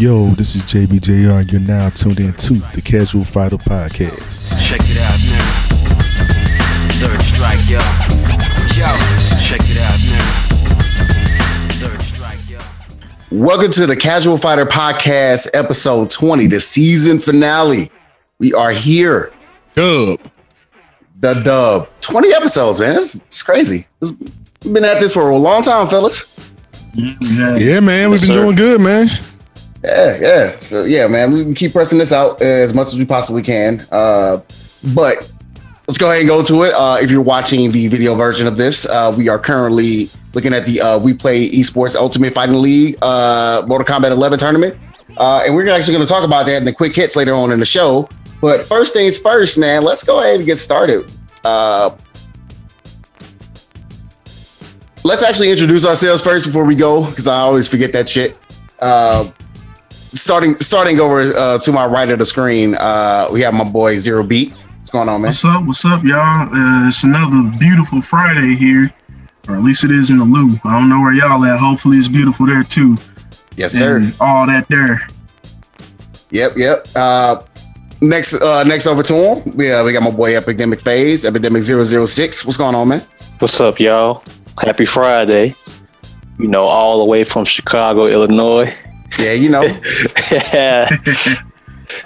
Yo, this is JBJR, and you're now tuned in to the Casual Fighter Podcast. Check it out now. Third strike, yo. Yo, check it out now. Third strike, yo. Welcome to the Casual Fighter Podcast, episode 20, the season finale. We are here, Dub. the dub. 20 episodes, man. It's, it's crazy. It's- we've been at this for a long time, fellas. Yeah, man, we've Yes, been sir. doing good, man. Yeah, yeah. So, yeah, man, we keep pressing this out as much as we possibly can. Uh, but let's go ahead and go to it. Uh, if you're watching the video version of this, uh, we are currently looking at the uh, We Play Esports Ultimate Fighting League uh, Mortal Kombat 11 tournament. Uh, and we're actually going to talk about that in the quick hits later on in the show. But first things first, man, let's go ahead and get started. Uh, let's actually introduce ourselves first before we go, because I always forget that shit. Uh, starting starting over uh, to my right of the screen, uh, we have my boy Zero Beat. What's going on, man? What's up? What's up, y'all? Uh, it's another beautiful Friday here, or at least it is in the Lou. I don't know where y'all at. Hopefully, it's beautiful there too, Yes, sir. and all that there. Yep, yep. Uh, next, uh, next over to him, we uh, we got my boy Epidemic Phase, Epidemic 006. What's going on, man? What's up, y'all? Happy Friday. You know, all the way from Chicago, Illinois. Yeah, you know, yeah,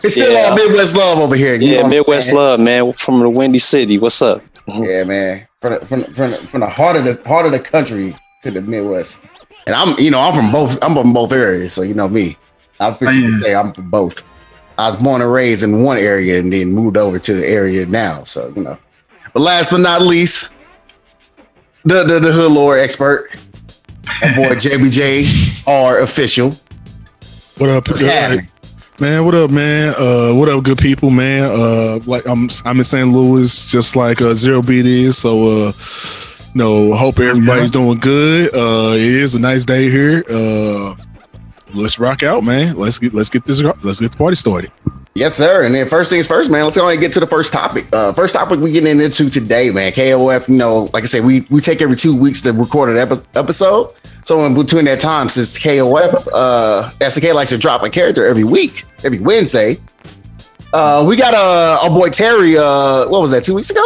it's still Yeah. all Midwest love over here. know Midwest love, man. From the Windy City. What's up? Yeah, man. From the, from, the, from, the, from the heart of the heart of the country to the Midwest, and I'm you know I'm from both I'm from both areas, so you know me. I'm oh, officially yeah. say I'm from both. I was born and raised in one area and then moved over to the area now, so you know. But last but not least, the the, the hood lore expert, my boy JBJ R official. What up, What's happening? man? What up, man? Uh, what up, good people, man? Uh, like I'm, I'm in St. Louis, just like uh, Zero Beat is. So, uh, you know, hope everybody's doing good. Uh, it is a nice day here. Uh, let's rock out, man. Let's get, let's get this, let's get the party started. Yes, sir. And then first things first, man. Let's go ahead and get to the first topic. Uh, first topic we getting into today, man. KOF. You know, like I said, we we take every two weeks to record an epi- episode. So in between that time, since KOF, uh, SK likes to drop a character every week, every Wednesday. Uh, we got uh, boy Terry. Uh, what was that? Two weeks ago.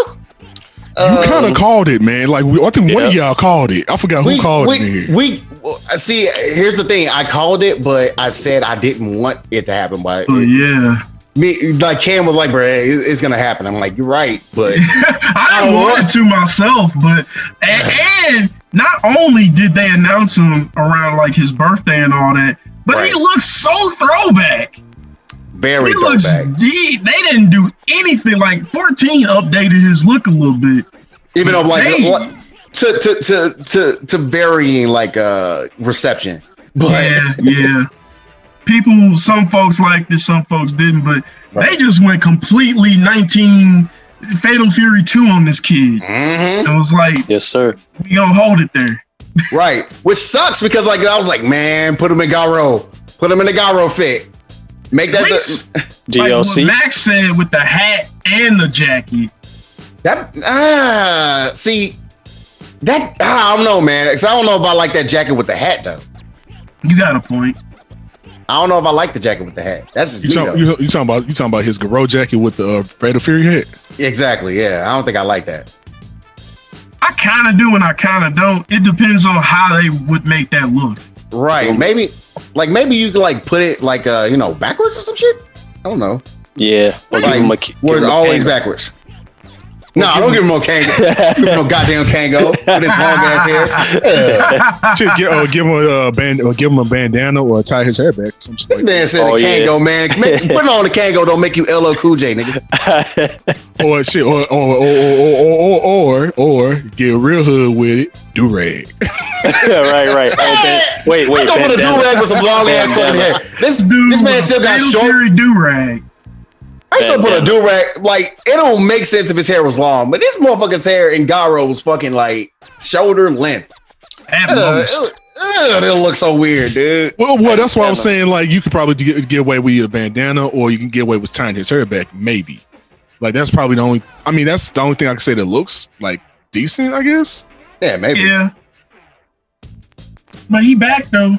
You kind of called it, man. Like we, I think one of y'all called it. I forgot who we, called we, it. in we well, see. Here's the thing. I called it, but I said I didn't want it to happen. But Oh yeah, me, like Cam was like, "Bro, it- it's gonna happen." I'm like, "You're right," but I don't wanted want- to myself, but and, and not only did they announce him around like his birthday and all that, but Right. he looks so throwback. very he looks. throwback. He, they didn't do anything. Like 14 updated his look a little bit. even though like to to to to to varying like uh reception but Yeah, yeah. People, some folks liked it, some folks didn't, but they just went completely 19 Fatal Fury 2 on this kid. Mhm. It was like, Yes, sir. we gonna hold it there. right which sucks because like i was like man put him in Garou put him in the Garou fit make that At the, least, like what Max said with the hat and the jacket. that ah see that i don't know man 'cause i don't know if i like that jacket with the hat though You got a point. I don't know if i like the jacket with the hat that's just You me, talking, though. you, you talking about you talking about his Garou jacket with the uh, Fatal Fury hat? exactly yeah i don't think i like that I kind of do and I kind of don't. It depends on how they would make that look. right maybe like maybe you could like put it like uh you know backwards or some shit i don't know Yeah. Like, him a, Where it's always Kango. backwards. No, I don't give him no Kango. give him no goddamn Kango with his long ass hair. Ugh. Should give, uh, give him a uh, band, or give him a bandana, or tie his hair back. Some This like man said Oh, the yeah. Kango, man. Make, putting on the Kango don't make you LL Cool J, nigga. that. or shit, or or or or or, or, or get real hood with it. Do rag. right, right. Oh, ban- wait, wait. I'm gonna put a do rag with some long ass fucking hair. This Dude, this man still got Fatal short. Do-rag. I ain't gonna put a do rag. Like it don't make sense if his hair was long, but this motherfucker's hair in Garou was fucking like shoulder length. At Ugh, most. it look so weird, dude. Well, well, that's why I was saying like you could probably get, get away with a bandana, or you can get away with tying his hair back, maybe. Like that's probably the only. I mean, that's the only thing I can say that looks like decent. I guess. Yeah, maybe. Yeah. But he back though.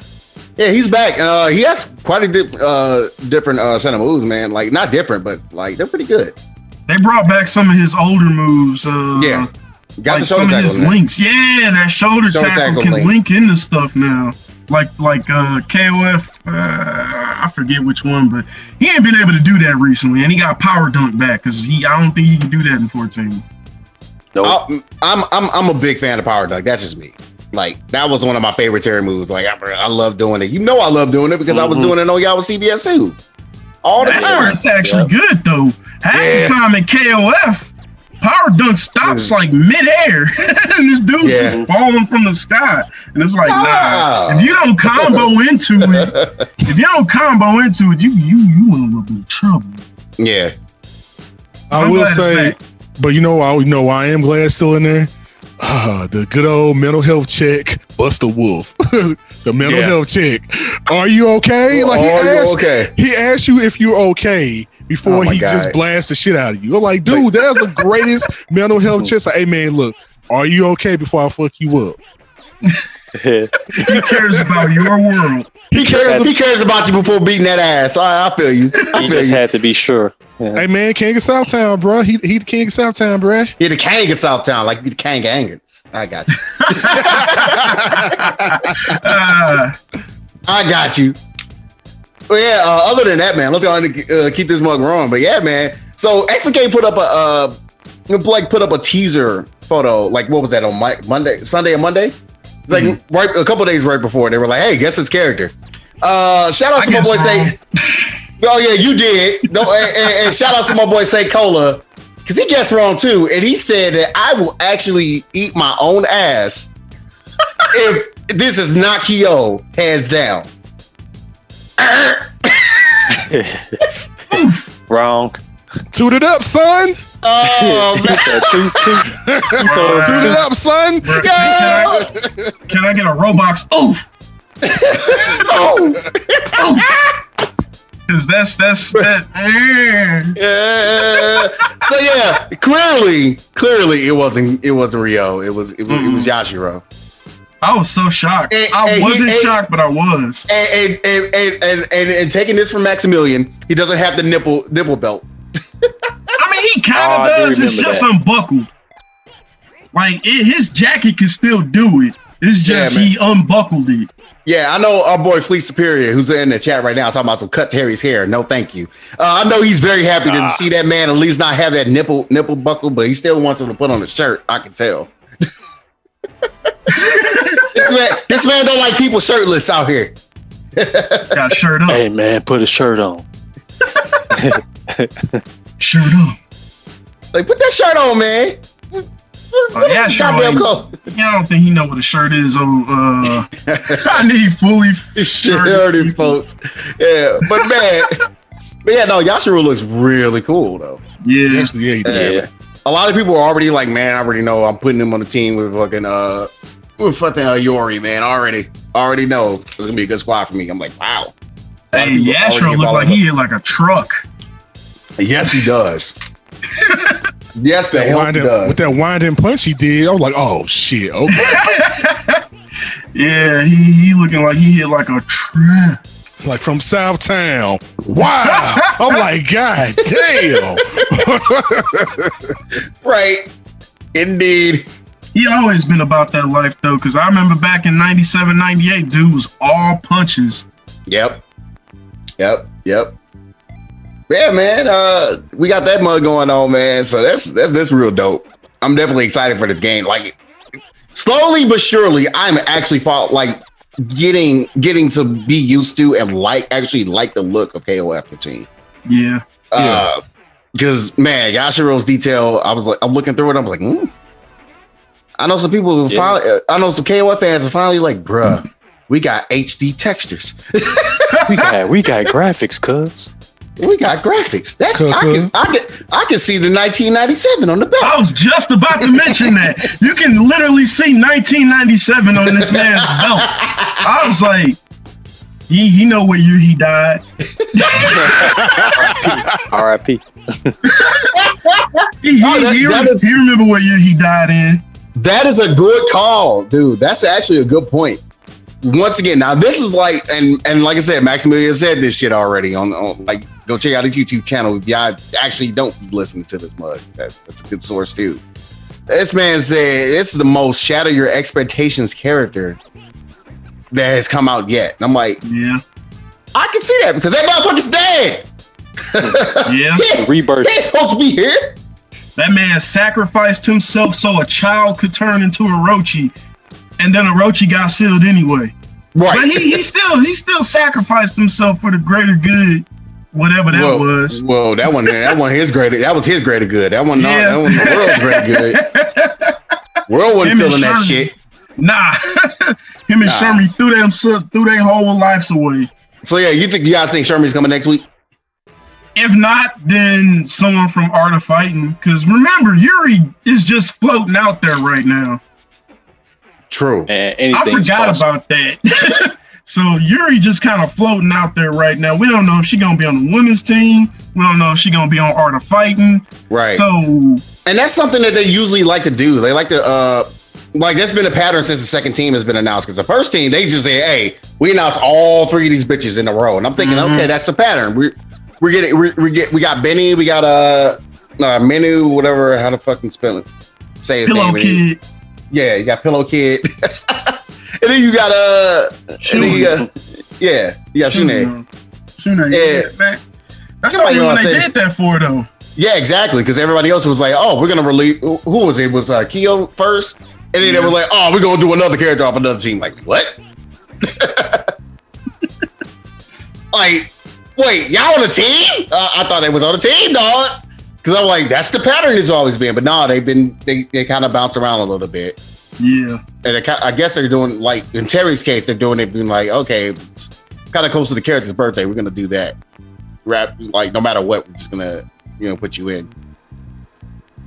Yeah, he's back. Uh, he has quite a di- uh, different uh, set of moves, man. Like not different, but like they're pretty good. They brought back some of his older moves. Uh, Yeah, got like the some of his tackle. in links. Yeah, that shoulder, Shoulder tackle, tackle can link. link. into stuff now. Like like uh KOF, uh, I forget which one, but he ain't been able to do that recently, and he got power dunk back because he I don't think he can do that in 14. Nope. I'm I'm I'm a big fan of power dunk. That's just me. Like that was one of my favorite Terry moves. Like I, I love doing it. You know I love doing it because I was Mhm. doing it on y'all with CVS too. All the That's time. where it's actually good though. Half Yeah. the time in KOF, power dunk stops Mm. like midair, and this dude's Yeah. just falling from the sky, and it's like, Wow. nah. If you don't combo into it, if you don't combo into it, you you you in a little bit of trouble. Yeah. I I'm will say, but you know, I you know I am glad still in there. Ah, the good old mental health check, Buster Wolf, the mental Yeah. health check. Are you okay? Like he Are you asked, okay? he asked you if you're okay before Oh my he just God. blasts the shit out of you. I'm like, dude, that's the greatest mental health check. Like, hey man, look, are you okay before I fuck you up? He cares about your world. He cares. He cares about you before beating that ass. I, I feel you. I he feel just you. had to be sure. Yeah. Hey man, King of Southtown, bro. He he the King of Southtown, bro. You're the king of Southtown, like the king of Angers. I got you. Ah, I got you. Well, yeah. Uh, other than that, man, let's go on and uh, keep this mug rolling. But yeah, man. So XK put up a uh, like put up a teaser photo. Like what was that on Mi- Monday, Sunday, or Monday? It's like Mm-hmm. right a couple days right before they were like, "Hey, guess his character." Uh, shout out I to my boy wrong. say. Oh yeah, you did. No, and, and- and shout out to my boy St. Cola because he guessed wrong too, and he said that I will actually eat my own ass if this is not Kyo hands down. Wrong. Toot it up, son. Oh man. said two, two. He told him Toot it up, son. bro, can, I, can I get a Roblox? Oh, Oh. because that's that's that. Yeah. So yeah, clearly, clearly it wasn't it wasn't Rio. It was it was, it was Yashiro. I was so shocked. And- I and wasn't and- shocked, but I was. And and, and, and, and, and and taking this from Maximilian, he doesn't have the nipple nipple belt. I mean, he Oh, kind of do does. It's just that. unbuckled. Like it, his jacket can still do it. It's just man. he unbuckled it. Yeah, I know our boy Fleet Superior, who's in the chat right now, talking about some cut Terry's hair. No, thank you. Uh, I know he's very happy to see that man at least not have that nipple nipple buckle, but he still wants him to put on a shirt. I can tell. this man, this man don't like people shirtless out here. Got shirt up, Hey man, put a shirt on. shirt up. Like, put that shirt on, man. Oh, yeah, sure. Goddamn ain't- coat. Yeah, I don't think he know what a shirt is. Oh, uh, I need fully. Shit, dirty folks. Yeah, but man, but yeah, no, Yashiro looks really cool though. Yeah, Actually, yeah, he did. Yeah. A lot of people are already like, man, I already know I'm putting him on the team with fucking uh with fucking uh, Iori, man. Already, already know it's gonna be a good squad for me. I'm like, wow. A hey, Yashiro give look like he hit like a truck. Yes, he does. yes, the That hell winding, does. with that winding punch he did, I was like, oh shit, okay. Yeah, he, he looking like he hit like a truck. like from Southtown. Wow. I'm like, God damn. right. Indeed. He always been about that life though, because I remember back in 97, 98, dude was all punches. Yep. Yep. Yep. Yeah, man. Uh, we got that mug going on, man. So that's that's that's real dope. I'm definitely excited for this game. Like slowly but surely, I'm actually fought like getting getting to be used to and like actually like the look of KOF 15. Yeah. Uh because man, Yashiro's detail, I was like, I'm looking through it, I'm like, hmm. I know some people who Yeah. finally uh, I know some KOF fans are finally like, bruh, we got HD textures. We got we got graphics, cuz. We got graphics. That Cool, I can, I can I can see the 1997 on the back. I was just about to mention that. You can literally see 1997 on this man's belt. I was like, he, he know what year he died. R.I.P. He, he, Oh, that- he, that is- he remember what year he died in. That is a good call, dude. That's actually a good point. once again, now this is like, and and like I said, Maximilian said this shit already on, on like go check out his YouTube channel. If y'all actually don't be listening to this mug, that, that's a good source too. This man said it's the most shatter your expectations character that has come out yet. And I'm like, Yeah, I can see that because that motherfucker's dead. yeah. He, Rebirth. he ain't supposed to be here. That man sacrificed himself so a child could turn into Orochi, and then Orochi got sealed anyway. Right. But he, he still he still sacrificed himself for the greater good, whatever that Well, was. Well, that one, that one, his greater, that was his greater good. That one, no, Yeah. that one, the world's greater good. World wasn't Him feeling that shit. Nah, him and Nah. Shermie threw them threw their whole lives away. So yeah, you think you guys think Shermie's coming next week? If not, then someone from Art of Fighting. Because remember, Yuri is just floating out there right now. True. And I anything's forgot possible. about that. so Yuri just kind of floating out there right now. We don't know if she's gonna be on the women's team. We don't know if she's gonna be on Art of Fighting. Right. So and that's something that they usually like to do. They like to uh like that's been a pattern since the second team has been announced. Because the first team, they just say, "Hey, we announced all three of these bitches in a row," and I'm thinking, Mhm. okay, that's the pattern. We're we're getting we, we get we got Benny, we got uh, uh Menu, whatever how to fucking spell it, say his Pillow name. Kid, Yeah, you got Pillow Kid, and then you got uh, and then you got, yeah, you got Shune. Shune, Yeah. yeah. Back. That's the Somebody only one wanna they say- did that for though. Yeah, exactly. Because everybody else was like, "Oh, we're gonna release." Who who was it? It was uh, Kyo first, and then they were like, "Oh, we're gonna do another character off another team." Like what? like, wait, y'all on a team? Uh, I thought they was on a team, dog. Because I'm like, that's the pattern it's always been. But no, they've been they, they kind of bounce around a little bit, Yeah. and it, I guess they're doing like in Terry's case, they're doing it being like, okay, kind of close to the character's birthday. We're gonna do that. Rap like no matter what, we're just gonna you know put you in.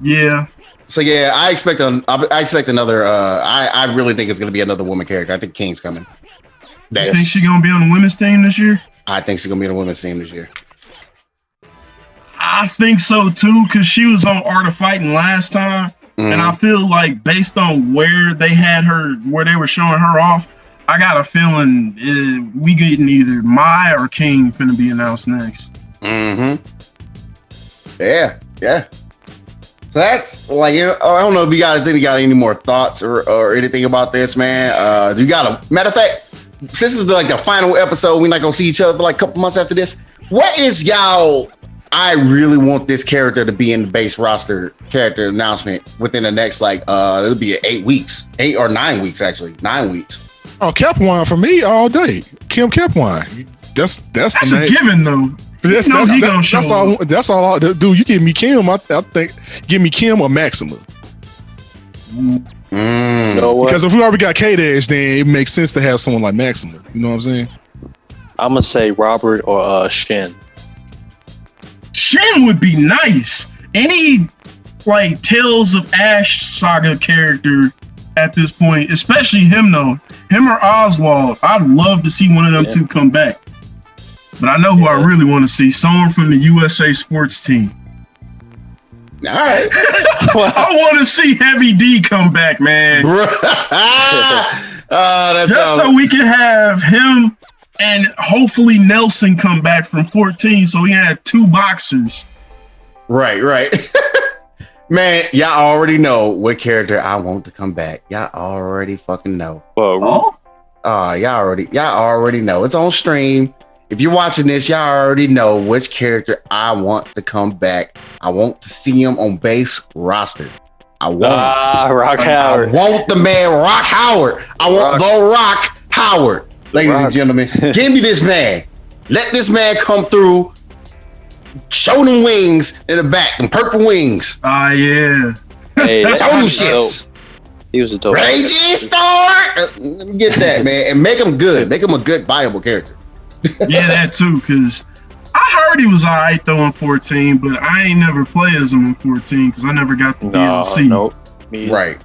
Yeah. So yeah, I expect an, I expect another. Uh, I I really think it's going to be another woman character. I think King's coming. You think she's gonna be on the women's team this year? I think she's going to be in the women's team this year. I think so too, because she was on Art of Fighting last time. And I Mhm. feel like based on where they had her, where they were showing her off, I got a feeling uh, we getting either Mai or King finna be announced next. Mhm. Yeah, yeah. So that's like you know, I don't know if you guys any got any more thoughts or, or anything about this, man. Uh, do you got a matter of fact? Since this is like the final episode, we're not gonna see each other for like a couple months after this. What is y'all? I really want this character to be in the base roster character announcement within the next like uh it'll be eight weeks, eight or nine weeks actually, nine weeks. Oh, Kaphwan for me all day. Kim Kaphwan. That's that's, That's the a name. given though. That's, You know that's, that- gonna that's all. That's all. I, dude, you give me Kim. I, I think give me Kim or Maxima. Mm. You know? Because if we already got K Dash, then it makes sense to have someone like Maxima. You know what I'm saying? I'm gonna say Robert or uh, Shin. Shin would be nice. Any like Tales of Ash saga character at this point, especially him though, him or Oswald, I'd love to see one of them Yeah. two come back. But I know who I really want to see someone from the USA sports team. All right. I want to see Heavy D come back, man. Bruh. uh, that's Just so we can have him and hopefully Nelson come back from 14 so we had two boxers. right, right. Man, y'all already know what character I want to come back. Y'all already fucking know. Well, Oh, Uh, y'all already, y'all already know. It's on stream. If you're watching this, y'all already know which character I want to come back. I want to see him on base roster. I want. ah, Rock I Howard. want the man Rock Howard. I want Rock. the Rock Howard. Ladies and gentlemen, give me this man. Let this man come through. Show them wings in the back, and purple wings. ah, yeah. Hey, Show them he was dope. shits. He was a dope. Raging Star. Uh, Let me get that, man. And make him good. Make him a good, viable character. Yeah, that too, because I heard he was alright though in 14, but I ain't never played as him in 14 because I never got the No, DLC. nope. Me. Right.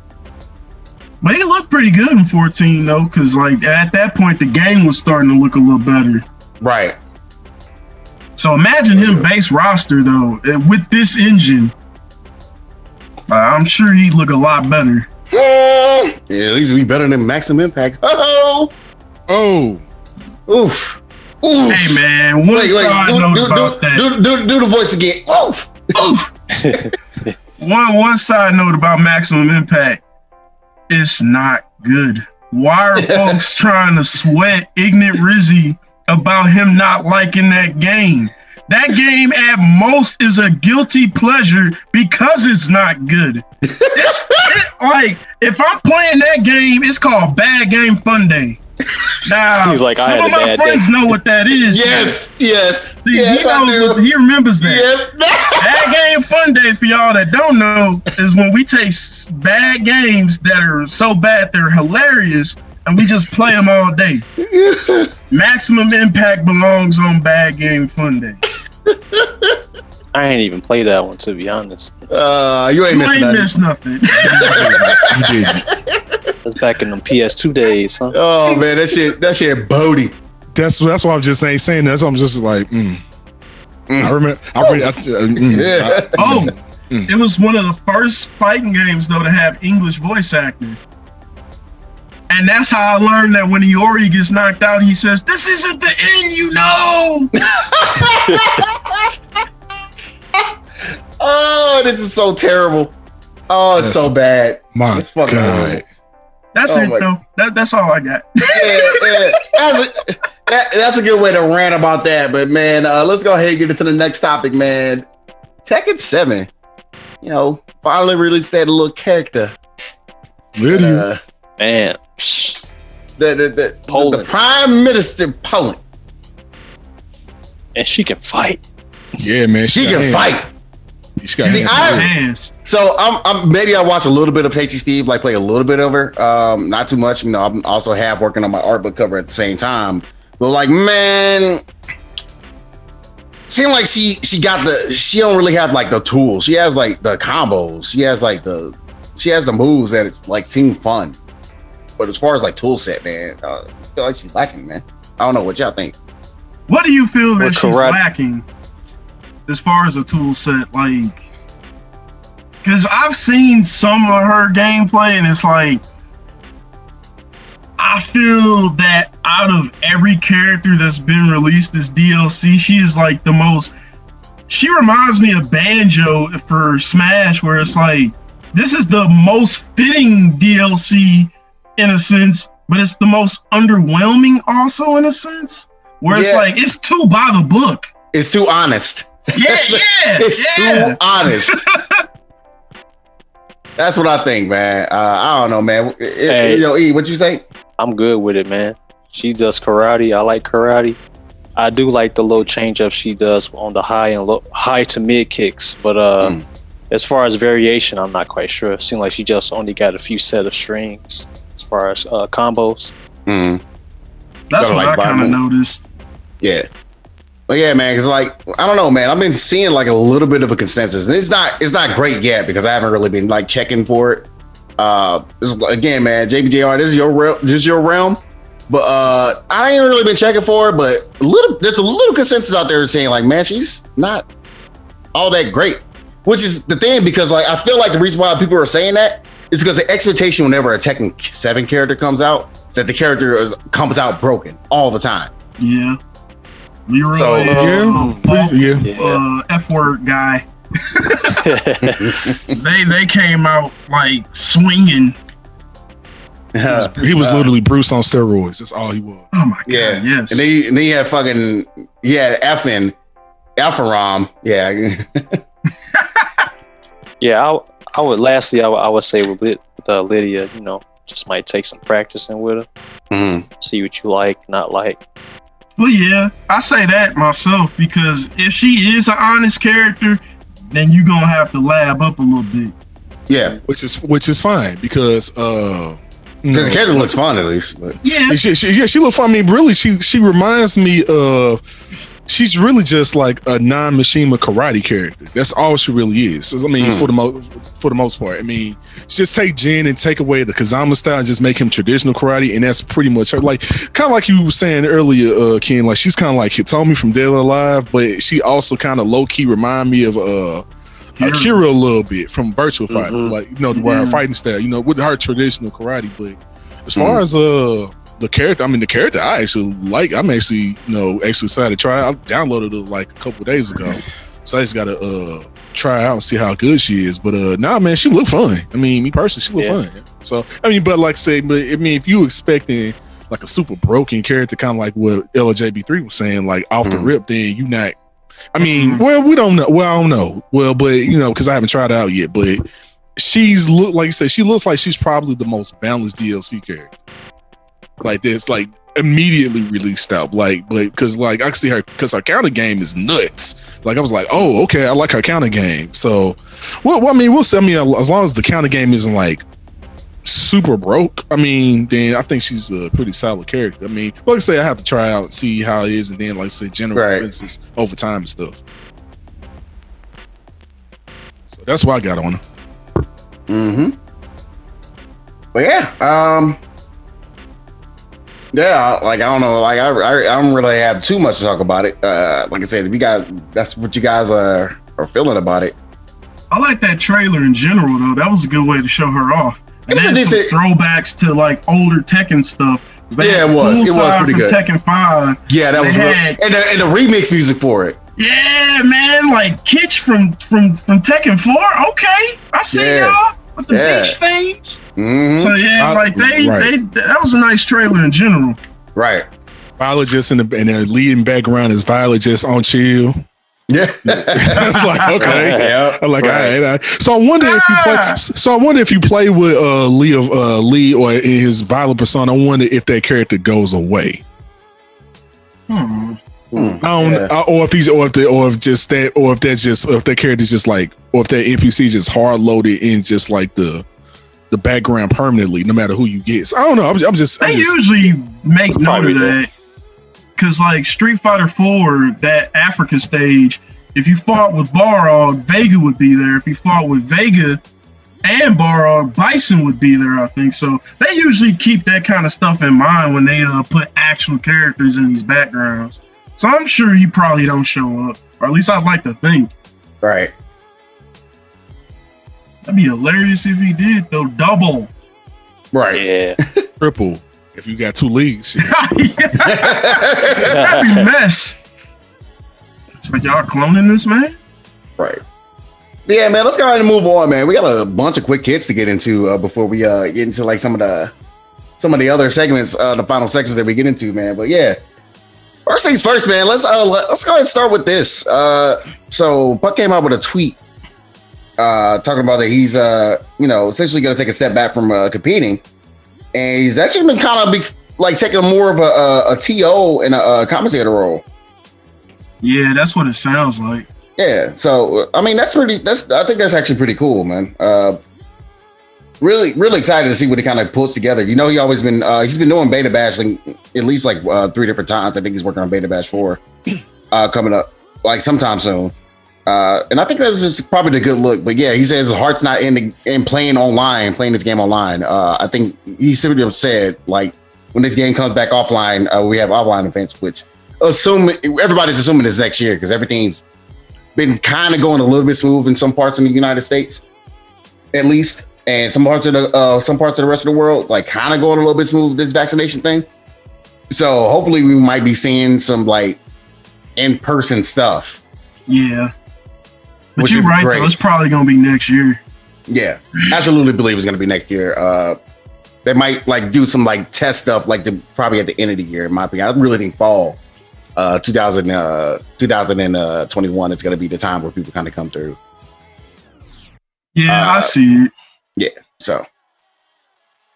But he looked pretty good in 14 though, because like at that point the game was starting to look a little better. Right. So imagine him base roster though uh, with this engine. Uh, I'm sure he'd look a lot better. Yeah, at least be better than Maximum Impact. Oh, Oh, Oof. Oof. Hey man, one Wait, wait. side Do, note do, about do, that. do, do, do the voice again. Oof. One one side note about Maximum Impact, it's not good. Why are folks trying to sweat Ignorant Rizzy about him not liking that game? That game at most is a guilty pleasure because it's not good. It's it, like if I'm playing that game, it's called Bad Game Fun Day. Now, He's like, I some had of a my bad friends know what that is. Yes. Yes. He, yes, he knows what, he remembers that. Yep. Bad game fun day for y'all that don't know is when we take bad games that are so bad they're hilarious and we just play them all day. Maximum impact belongs on bad game fun day. I ain't even played that one to be honest. Uh, you ain't You missing ain't nothing. missed nothing. you did. That's back in them PS2 days, huh? Oh man, that shit, that shit, Bodie. That's that's why I'm just saying saying that. So I'm just like, mm. Mm. I remember. I, re- I, uh, mm, Yeah. Oh, Mm. it was one of the first fighting games though to have English voice acting. And that's how I learned that when Iori gets knocked out, he says, This isn't the end, you know. Oh, this is so terrible. Oh, it's That's- so bad. my It's fucking God. horrible. That's Oh it my- though. That, that's all I got. Yeah, yeah. That's a, that, that's a good way to rant about that. But man, uh, let's go ahead and get into the next topic, man. Tekken Seven, you know, finally released that little character. Lidia. Uh, Man, psh, the, the, the, the, the Prime Minister Poland. and she can fight. yeah, man. She got can hands. fight. She got See. I- So I'm, I'm maybe I watch a little bit of Tasty Steve, like play a little bit of her. Um, not too much. You know, I'm also half working on my art book cover at the same time. But like, man, seemed like she she got the she don't really have like the tools. She has like the combos. She has like the she has the moves that it's like seem fun. But as far as like tool set, man, uh, I feel like she's lacking, man. I don't know what y'all think. What do you feel that With she's karate- lacking as far as a tool set? Like, because I've seen some of her gameplay, and it's like, I feel that out of every character that's been released this DLC, she is like the most. She reminds me of Banjo for Smash, where it's like, this is the most fitting DLC in a sense, but it's the most underwhelming also in a sense where it's like it's too by the book. It's too honest. Yeah, the- yeah, It's yeah. too honest. That's what I think, man. Uh, I don't know, man. It- it- Hey. Yo, E, what you say? I'm good with it, man. She does karate. I like karate. I do like the little change up she does on the high and low, high to mid kicks. But uh, Mm. as far as variation, I'm not quite sure. It seemed like she just only got a few set of strings as far as uh, combos. Mm, That's what like I kind of noticed. yeah. But yeah, man, because like I don't know, man. I've been seeing like a little bit of a consensus, and it's not it's not great yet because I haven't really been like checking for it. Uh, again, man, JBJR, this is your realm, this is your realm. But uh, I ain't really been checking for it. But a little, there's a little consensus out there saying like, man, she's not all that great. Which is the thing because like I feel like the reason why people are saying that is because the expectation whenever a Tekken Seven character comes out is that the character is comes out broken all the time. Yeah, Leroy, So, yeah, uh, yeah. Yeah. uh, F word guy. They they came out like swinging. He was, he was literally Bruce on steroids. That's all he was. Oh my god! Yeah. Yes. And then, and then had fucking yeah, effing Alpharom. Yeah. yeah, I, I would. Lastly, I would, I would say with, Lyd- with uh, Lidia, you know, just might take some practicing with her, Mhm. see what you like, not like. Well, yeah, I say that myself because if she is an honest character, then you gonna have to lab up a little bit. Yeah. Which is which is fine because uh Because the know, character looks fun at least. But Yeah, she, she, yeah, she look fun. I mean, really, she she reminds me of. She's really just like a non-Mishima karate character. That's all she really is. I mean, Hmm. for the most for the most part, I mean, just take Jin and take away the Kazama style and just make him traditional karate, and that's pretty much her. Like, kind of like you were saying earlier, uh, Ken. Like, she's kind of like Hitomi from Dead or Alive, but she also kind of low key remind me of uh. Kira. Akira a little bit from Virtual Fighter, Mhm. like you know, her Yeah. fighting style, you know, with her traditional karate. But as far Mhm. as uh the character. I mean, the character I actually like. I'm actually you know actually excited to try. I downloaded it like a couple days ago, so I just gotta uh try out and see how good she is. But uh, nah, man, she look fun. I mean, me personally, she look Yeah. fun. So I mean, but like I say, but I mean, if you expecting like a super broken character, kind of like what LJB3 was saying, like off the Mhm. rip, then you not. I mean, Mhm. well, we don't know. Well, I don't know. Well, but you know, because I haven't tried it out yet. But she's look like you said, she looks like she's probably the most balanced DLC character. Like this, like immediately released out. Like, but because like I see her because her counter game is nuts. Like I was like, oh, okay, I like her counter game. So, well, well I mean, we'll see. I mean, as long as the counter game isn't like super broke, I mean, then I think she's a pretty solid character. I mean, like I say, I have to try out and see how it is, and then like I say, general Right. census over time and stuff. So that's why I got on her. Mm-hmm. But yeah, um, yeah, like I don't know, like I, I, I don't really have too much to talk about it. Uh, like I said, if you guys, that's what you guys are are feeling about it. I like that trailer in general though. That was a good way to show her off. And a some throwbacks to like older Tekken stuff. Yeah, had it was. It was pretty good. Tekken Five. Yeah, that was real. And the, and the remix music for it. Yeah, man, like Kitch from from from Tekken Four. Okay, I see Yeah. y'all with the Yeah. beach themes. hmm So yeah, I- like they right. they that was a nice trailer in general. Right. Violet just in the and the leading background is Violet just on chill. Yeah. It's like, okay. Yeah. I'm like, Right. all right, all right. So I wonder if you play. Ah! So I wonder if you play with uh, Lee of uh, Lee or in his Violet persona. I wonder if that character goes away. Hmm. Hmm. I don't, Yeah. uh, or if he's, or if they, or if just that, or if that's just, or if that character's just like, or if that NPC is just hard loaded in just like the, the background permanently, no matter who you get. So I don't know. I'm, I'm just, I'm They just usually make note of that because, like Street Fighter Four, that Africa stage, if you fought with Balrog, Vega would be there. If you fought with Vega and Balrog, Bison would be there. I think so. They usually keep that kind of stuff in mind when they uh, put actual characters in these backgrounds. So I'm sure he probably don't show up, or at least I'd like to think. Right. That'd be hilarious if he did, though. Double. Right. Yeah. triple. If you got two leagues, shit. That'd be a mess. It's like y'all cloning this man. Right. Yeah, man. Let's go ahead and move on, man. We got a bunch of quick hits to get into uh, before we uh, get into like some of the some of the other segments, uh, the final sections that we get into, man. But yeah, first things first, man. Let's uh, let- let's go ahead and start with this. Uh, so Buck came out with a tweet uh, talking about that he's uh, you know essentially going to take a step back from uh, competing, and he's actually been kind of be, like taking more of a, a, a TO and a, a commentator role. Yeah, that's what it sounds like. Yeah, so I mean that's pretty. That's I think that's actually pretty cool, man. Uh, really, really excited to see what he kind of pulls together. You know, he always been uh, he's been doing beta bash like, at least like uh, three different times. I think he's working on beta bash four uh, coming up like sometime soon. Uh, and I think that's just probably the good look. But yeah, he says his heart's not in the, in playing online, playing this game online. Uh, I think he simply said like when this game comes back offline, uh, we have offline events, which assume everybody's assuming it's next year because everything's been kind of going a little bit smooth in some parts in the United States, at least, and some parts of the uh, some parts of the rest of the world, like kind of going a little bit smooth with this vaccination thing. So hopefully, we might be seeing some like in person stuff. Yeah. But you're right, though. It's probably going to be next year. Yeah, absolutely believe it's going to be next year. Uh, they might like do some like test stuff, like the probably at the end of the year. In my opinion, I really think fall, uh, 2000, uh, 2021 is going to be the time where people kind of come through. Yeah, Uh, I see it. So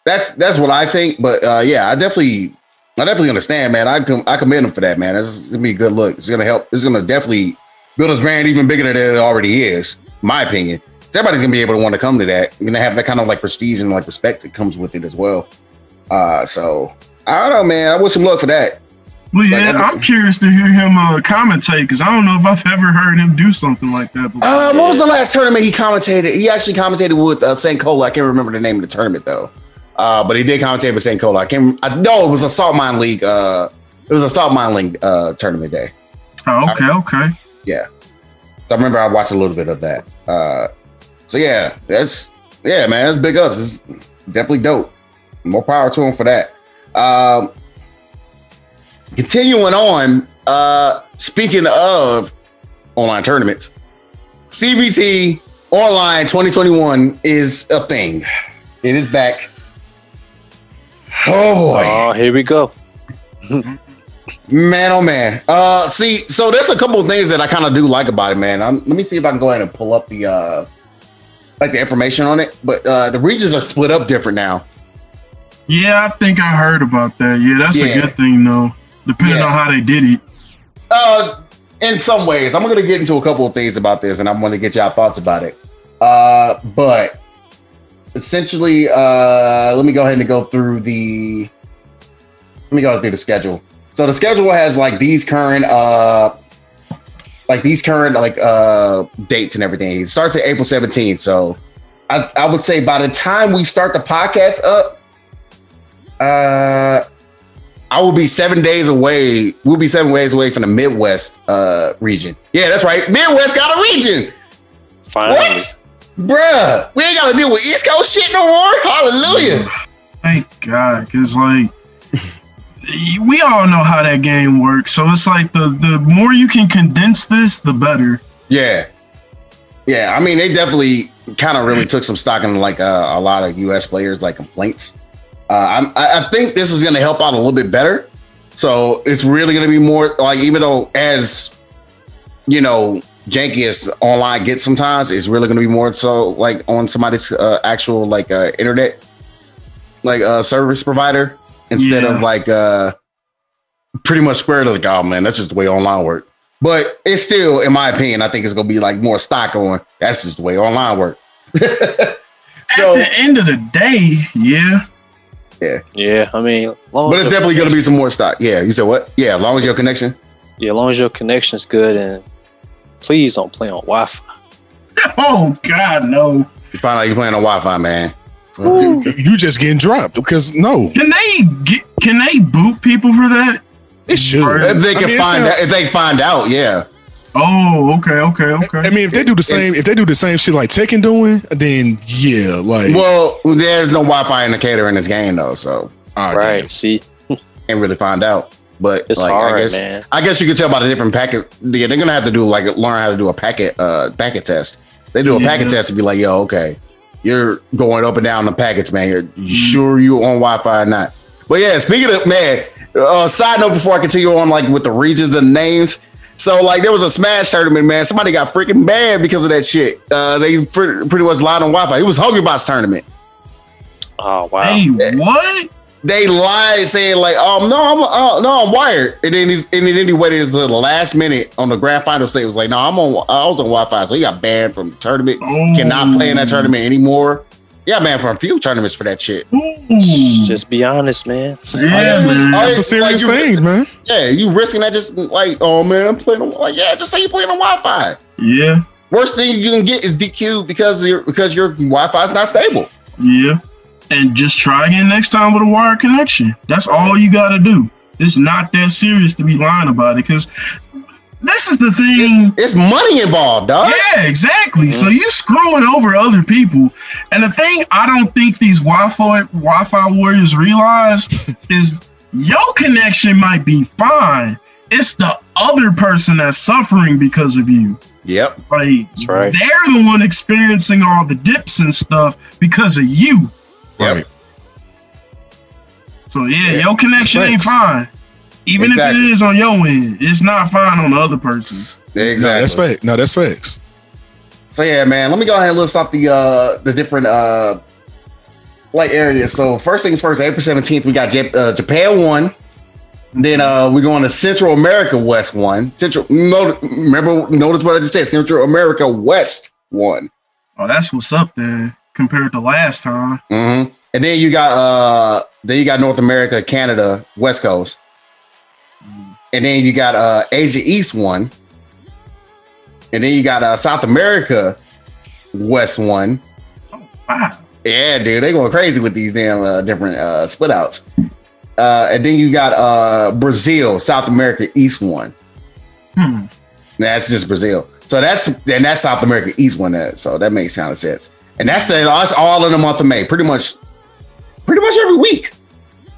that's that's what I think. But uh, yeah, I definitely I definitely understand, man. I com- I commend him for that, man. That's gonna be a good look. It's gonna help. It's gonna definitely build his brand even bigger than it already is. My opinion. Everybody's gonna be able to want to come to that. You're gonna have that kind of like prestige and like respect that comes with it as well. Uh, so I don't know, man. I wish him luck for that. Well, Like, yeah, I- I'm curious to hear him uh, commentate because I don't know if I've ever heard him do something like that before. Uh, what was the last tournament he commentated? He actually commentated with uh, St. Cola. I can't remember the name of the tournament though. Uh, but he did commentate with St. Cola. I can't. I know it was a Salt Mine League. Uh, it was a Salt Mine League uh, tournament day. oh, okay, okay. Yeah. So I remember I watched a little bit of that. Uh, so yeah, that's yeah, man. That's big ups. It's definitely dope. More power to him for that. Um, continuing on, uh, speaking of online tournaments, CPT Online 2021 is a thing. It is back. Oh boy. Oh, here we go. Man, oh man. Uh, see, so there's a couple of things that I kind of do like about it, man. Um, let me see if I can go ahead and pull up the uh, like the information on it. But uh, the regions are split up different now. Yeah, I think I heard about that. Yeah, that's Yeah. a good thing though. Depending Yeah. on how they did it. Uh, in some ways, I'm gonna get into a couple of things about this, and I'm gonna get y'all thoughts about it. Uh, but essentially, uh, let me go ahead and go through the. Let me go through the schedule. So the schedule has like these current, uh, like these current like uh dates and everything. It starts at April 17th. So I, I would say by the time we start the podcast up, uh, I will be seven days away. We'll be seven days away from the Midwest uh region. Yeah, that's right. Midwest got a region. Finally. What? Bruh, we ain't gotta deal with East Coast shit no more. Hallelujah. Thank God, because like we all know how that game works. So it's like the the more you can condense this, the better. Yeah. Yeah, I mean, they definitely kind of really took some stock in like uh, a lot of US players like complaints. Uh, I'm, I, I think this is going to help out a little bit better. So it's really going to be more like, even though as you know, janky as online gets sometimes, it's really going to be more so like on somebody's uh, actual like uh, internet like uh, service provider instead of like uh, pretty much square to like, oh man, that's just the way online work. But it's still, in my opinion, I think it's gonna be like more stock on. That's just the way online work. At so, the end of the day, yeah. Yeah, Yeah. I mean, long but as it's definitely gonna be some more stock. Yeah, you said what? Yeah, as long as your connection. yeah, as long as your connection's good and please don't play on Wi-Fi. Oh God, no. You find out you're playing on Wi-Fi, man. You just getting dropped because no, Can they get? Can they boot people for that? it should. If they I can mean, find sound- out, if they find out, yeah, Oh, okay, okay, okay. I mean, if they do the same, if they do the same shit like Tekken doing, then yeah, like Well, there's no Wi-Fi indicator in this game though, so ah, right. See, can't really find out. But it's like, hard, I guess man. I guess you could tell by the different packet. Yeah, they're gonna have to do like learn how to do a packet uh packet test. They do a packet test to be like, yo, okay, you're going up and down the packets, man. You're you sure you on Wi-Fi or not? But yeah, speaking of man, uh, side note before I continue on like with the regions and names. So like there was a Smash tournament, man. Somebody got freaking banned because of that shit. Uh, they pretty, pretty much lied on Wi-Fi. It was Hungrybox tournament. Oh wow. Hey, what? they lied saying like, "Oh no, I'm uh, no, I'm wired," and then he's, and then he waited until the last minute on the grand final stage. It was like, "No, I'm on. I was on Wi-Fi, so he got banned from the tournament. Oh, Cannot play in that tournament anymore. Yeah, man, from a few tournaments for that shit. Ooh. Just be honest, man. yeah, Like, man. I- that's a serious like, you thing, man. Yeah, you risking that just like, oh man, I'm playing on like, yeah, just say you're playing on Wi-Fi. Yeah, Worst thing you can get is DQ because your because your Wi-Fi is not stable. yeah. And just try again next time with a wired connection. That's all you got to do. It's not that serious to be lying about it because this is the thing. It's money involved, dog. Yeah, exactly. So mm-hmm. you screwing over other people. And the thing I don't think these Wi-Fi Wi-Fi warriors realize is your connection might be fine. It's the other person that's suffering because of you. Yep. Like That's right. they're the one experiencing all the dips and stuff because of you. Yep. Right. So yeah, Yeah. your connection ain't fine. Even Exactly. if it is on your end, it's not fine on the other person's. No, Exactly. that's fact. No, that's facts. So yeah, man, let me go ahead and list off the uh the different uh like areas. So first things first, April 17th, we got Jap- uh, Japan one. Then uh we're going to Central America West one. Central no, remember notice what I just said, Central America West one. Oh, that's what's up there compared to last time. Mm-hmm. And then you got uh then you got North America, Canada, West Coast. And then you got uh Asia East one. And then you got uh South America West one. Oh, Wow. Yeah, dude, they going crazy with these damn uh, different uh, split outs. Uh, and then you got uh, Brazil, South America East one. Hmm. That's just Brazil. So that's and that's South America East one. That so that makes kind of sense. And that's uh, that's all in the month of May, pretty much, pretty much every week.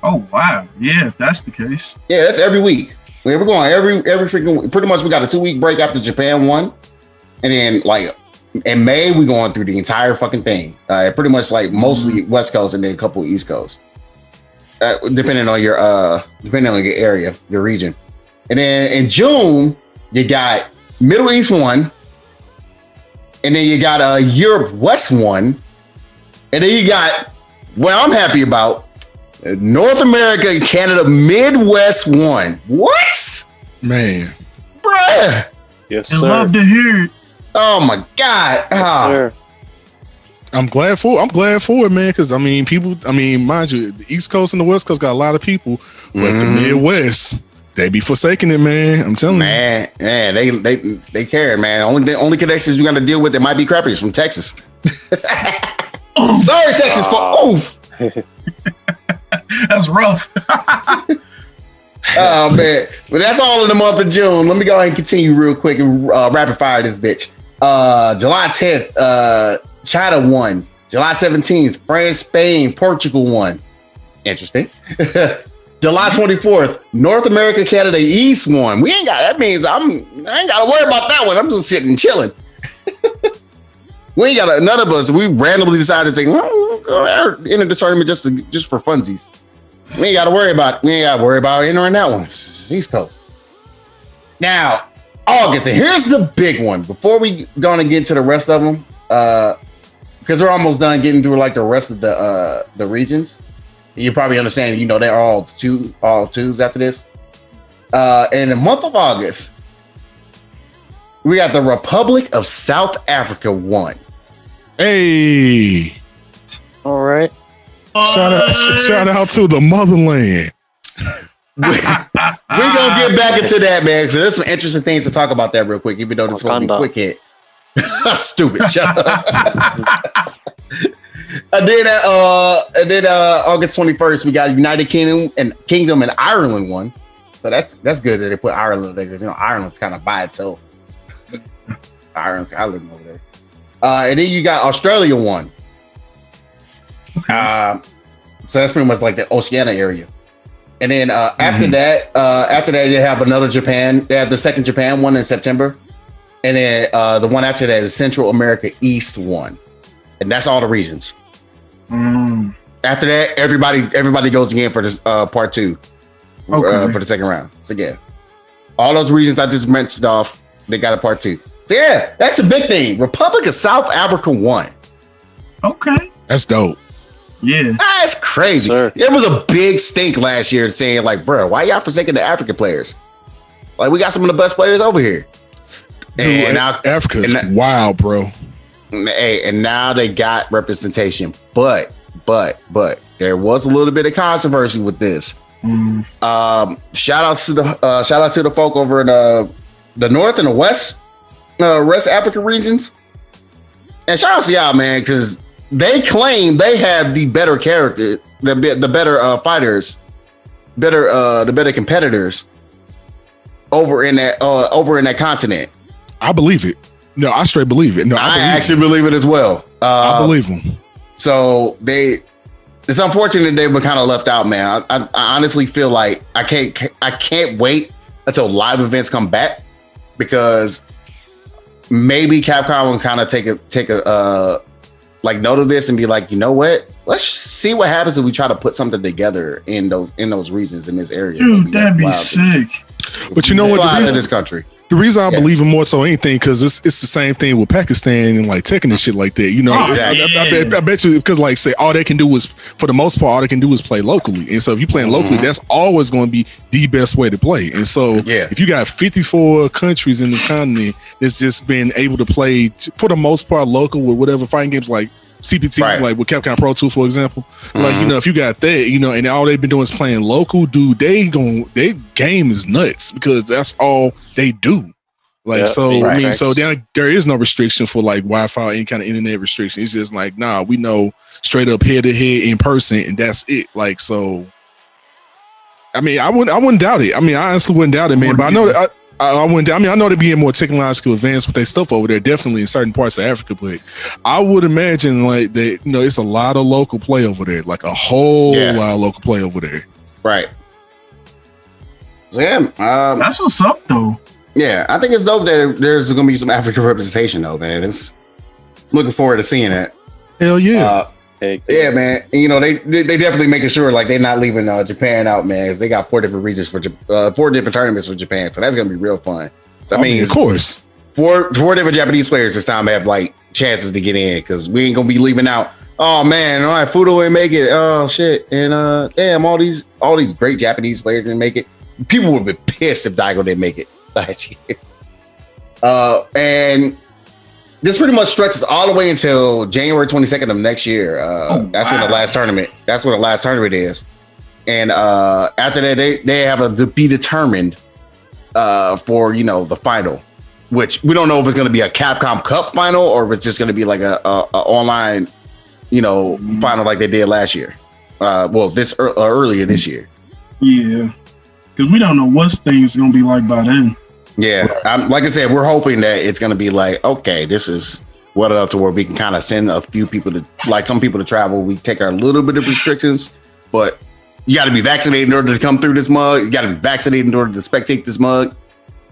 Oh wow, yeah. If that's the case, Yeah, that's every week. We- We're going every every freaking pretty much we got a two week break after Japan one. And then like in May, we going through the entire fucking thing. Uh pretty much like mostly West Coast and then a couple East Coast. Uh, depending on your uh depending on your area, your region. And then in June, you got Middle East one, and then you got a Europe West one, and then you got what I'm happy about North America and Canada Midwest one. What? Man, Bruh. Yes, sir. I love to hear it. Oh my God. Yes, Ah. sir. I'm glad for I'm glad for it, man. Because I mean, people. I mean, mind you, the East Coast and the West Coast got a lot of people, but the Mhm. Midwest they be forsaking it, man. I'm telling Man, man, they they they care, man. Only the only connections you got to deal with that might be crappies from Texas. Sorry, Texas for oof. That's rough. Oh man, but that's all in the month of June. Let me go ahead and continue real quick and uh, rapid fire this bitch. Uh, July 10th, uh, China won. July 17th, France, Spain, Portugal won. Interesting. July 24th, North America, Canada, East won. We ain't got that means I'm I ain't gotta worry about that one. I'm just sitting chilling. We ain't got none of us. We randomly decided to take enter the tournament just to, just for funsies. We ain't got to worry about. It. We ain't got to worry about entering that one. East Coast. Now, August, and here's the big one. Before we gonna get to the rest of them, uh, because we're almost done getting through like the rest of the uh the regions. You probably understand. You know they're all two, all twos after this. Uh, in the month of August, we got the Republic of South Africa one. You. Hey, All right. shout out, shout out to the motherland. We're gonna get back into that, man. So there's some interesting things to talk about that real quick, even though this won't be Wakanda. quick hit. Stupid. Shut up. and then uh and then uh August 21st, we got United Kingdom and Kingdom and Ireland one. So that's that's good that they put Ireland there because you know Ireland's kind of by itself. Ireland's island over there. Uh and then you got Australia one. Uh, so that's pretty much like the Oceania area. And then uh, after Mhm. that, uh, after that, they have another Japan. They have the second Japan one in September, and then uh, the one after that is Central America East one, and that's all the regions. Mm, After that, everybody everybody goes again for this uh, part two uh, Okay. for the second round. So yeah, all those regions I just mentioned off, they got a part two. So yeah, that's a big thing. Republic of South Africa won. okay. That's dope. Yeah. That's crazy. Sir. There was a big stink last year saying like, bro, why y'all forsaking the African players? Like we got some of the best players over here. Dude, And now, Africa's and that- wild, bro. hey, and now they got representation. But, but, but there was a little bit of controversy with this. Mm, Um, shout out to the uh, shout out to the folk over in uh, the north and the west, uh, West Africa regions, and shout out to y'all, man, because they claim they have the better character, the the better uh, fighters, better uh, the better competitors over in that uh, over in that continent. I believe it. No, I straight believe it. No, I, I, believe actually believe it as well. Uh, I believe them. So they, it's unfortunate they've been kind of left out, man. I, I, I honestly feel like I can't, I can't wait until live events come back because maybe Capcom will kind of take a take a uh, like note of this and be like, you know what? Let's see what happens if we try to put something together in those in those regions in this area. dude, that'd be wild. sick. But you know what? The Fly out of this country. The reason I Yeah. believe him more so anything because it's it's the same thing with Pakistan and like Tekken and shit like that. You know, Oh, It's- I, I- I bet, I bet you because like say all they can do is for the most part all they can do is play locally, and so if you're playing locally, Mhm. that's always going to be the best way to play. And so Yeah. if you got 54 countries in this continent that's just been able to play t- for the most part local with whatever fighting games like CPT, Right. like with Capcom Pro Tour, for example. Like, you Mhm. know, if you got that, you know, and all they've been doing is playing local, dude, they gon' their game is nuts because that's all they do. Like, Yeah, so right. I mean, so Facts. there, there is no restriction for like Wi-Fi, any kind of internet restriction. It's just like, nah, we know straight up head to head in person, and that's it. Like, so I mean, I wouldn't, I wouldn't doubt it. I mean, I honestly wouldn't doubt it, man. But I know that I, I, I wouldn't. I mean, I know they're being more technological advanced with their stuff over there, definitely in certain parts of Africa. But I would imagine like that, you know, it's a lot of local play over there, like a whole Yeah. lot of local play over there. Right. So yeah, um, That's what's up though. Yeah, I think it's dope that there's going to be some African representation though, man. It's looking forward to seeing that. Hell yeah. Uh, yeah, man. And, you know, they, they they definitely making sure like they're not leaving uh, Japan out, man. They got four different regions for uh, four different tournaments for Japan, so that's gonna be real fun. So I, I mean, mean, of course. four four different Japanese players this time have like chances to get in because we ain't gonna be leaving out. Oh man, all right, Fuudo ain't make it. Oh shit, and uh, damn, all these all these great Japanese players didn't make it. People would be pissed if Daigo didn't make it last year. Uh, and this pretty much stretches all the way until January 22nd of next year. Uh, Oh, that's when the last tournament. That's when the last tournament is. And uh, after that, they they have a to be determined uh, for you know the final, which we don't know if it's going to be a Capcom Cup final or if it's just going to be like a, a, a online, you know, final like they did last year. Uh, well, this uh, earlier this year. Yeah, because we don't know what things gonna be like by then. Yeah, I'm, like I said, we're hoping that it's going to be like, okay, this is what enough to where we can kind of send a few people to, like some people to travel. We take our little bit of restrictions, but you got to be vaccinated in order to come through this mug. You got to be vaccinated in order to spectate this mug.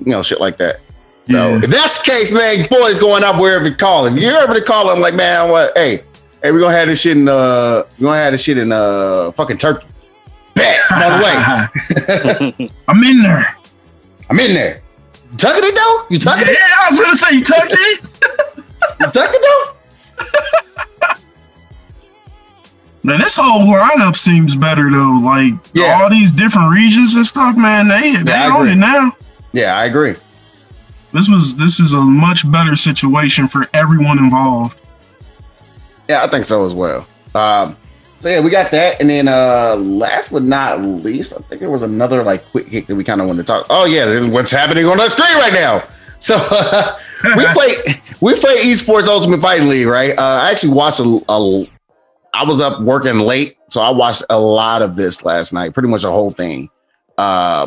You know, shit like that. So Yeah. if that's the case, man, boys going up wherever you call. If you're ever to call, I'm like, man, what? Hey, hey, we're gonna have this shit in uh, we're gonna have this shit in uh, fucking Turkey. Bet. By the way, I'm in there. I'm in there. You tucking it though? You Yeah, tucking it? Yeah, I was gonna say you tucked it. You tucking it though? Man, this whole lineup seems better though. Like Yeah. all these different regions and stuff, man. They they I own it now. Yeah, I agree. This was this is a much better situation for everyone involved. Yeah, I think so as well. Um, so yeah, we got that, and then uh, last but not least, I think there was another like quick hit that we kind of wanted to talk. Oh yeah, what's happening on the screen right now. So we play we play esports Ultimate Fighting League, right? Uh, I actually watched a, a. I was up working late, so I watched a lot of this last night, pretty much the whole thing. Uh,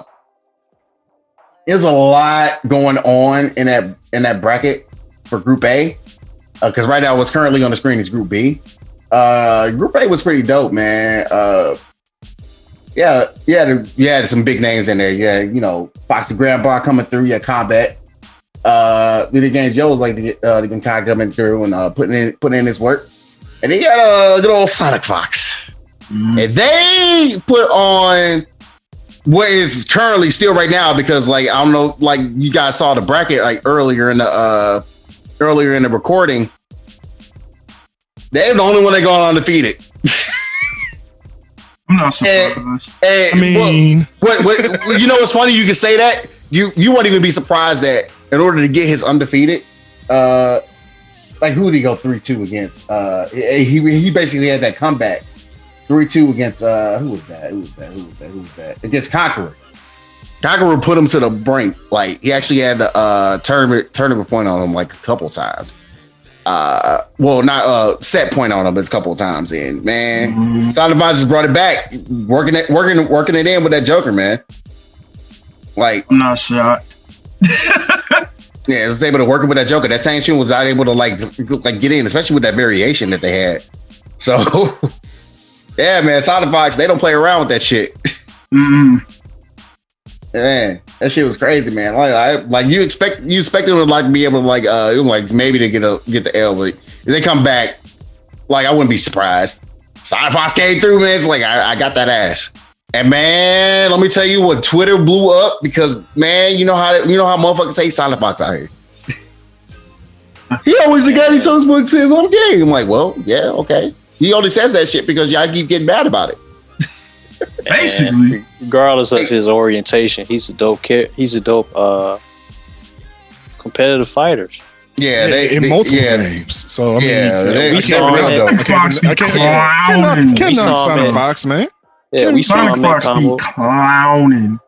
there's a lot going on in that in that bracket for Group A because right now what's currently on the screen is Group B. Uh, Group A was pretty dope, man. Uh, yeah, yeah, yeah, some big names in there. Yeah, you know, Fox the Grandpa coming through. Yeah, Combat. Uh, Video Games Joe was like the uh, the of coming through and uh, putting in putting in his work. And he got a uh, good old Sonic Fox. Mm. And they put on what is currently still right now because like I don't know, like you guys saw the bracket like earlier in the uh earlier in the recording. They're the only one that gone undefeated. I'm not Eh, surprised. And I mean, what, what, what you know what's funny? You can say that. You you won't even be surprised that in order to get his undefeated, uh like who did he go 3-2 against? Uh he he basically had that comeback. 3-2 against uh who was that? Who was that? Who was that? Who was that? Against Conqueror. Conqueror put him to the brink. Like he actually had the uh tournament tournament point on him like a couple times. Uh well not uh set point on him a couple of times and man Mhm. Sound Advisors brought it back, working it, working, working it in with that Joker, man. Like, I'm not shocked. yeah, it's able to work it with that Joker. That same shit was not able to like, like get in, especially with that variation that they had. So, yeah, man, Sonic Fox, they don't play around with that shit. Mm-mm. Man, that shit was crazy, man. Like, I, like you expect, you expect them to like be able to like, uh, like maybe to get a get the L, but if they come back, like I wouldn't be surprised. Fox came through, man. It's like I, I got that ass. And man, let me tell you what Twitter blew up because man, you know how you know how motherfuckers say Silent Fox out here. he always the guy he shows book says on the game. I'm like, well, yeah, okay. He only says that shit because y'all keep getting mad about it. Basically. And regardless of his orientation, he's a dope kid. He's a dope uh, competitive fighters. Yeah, they in they- multiple yeah, games. So I mean, Yeah, they- we I saw can't him real at- dope. I can't, I can't, I Clowning. cannot, cannot We saw Sonic. Fox, man. Yeah, we saw Sonic him Fox be combo. clowning.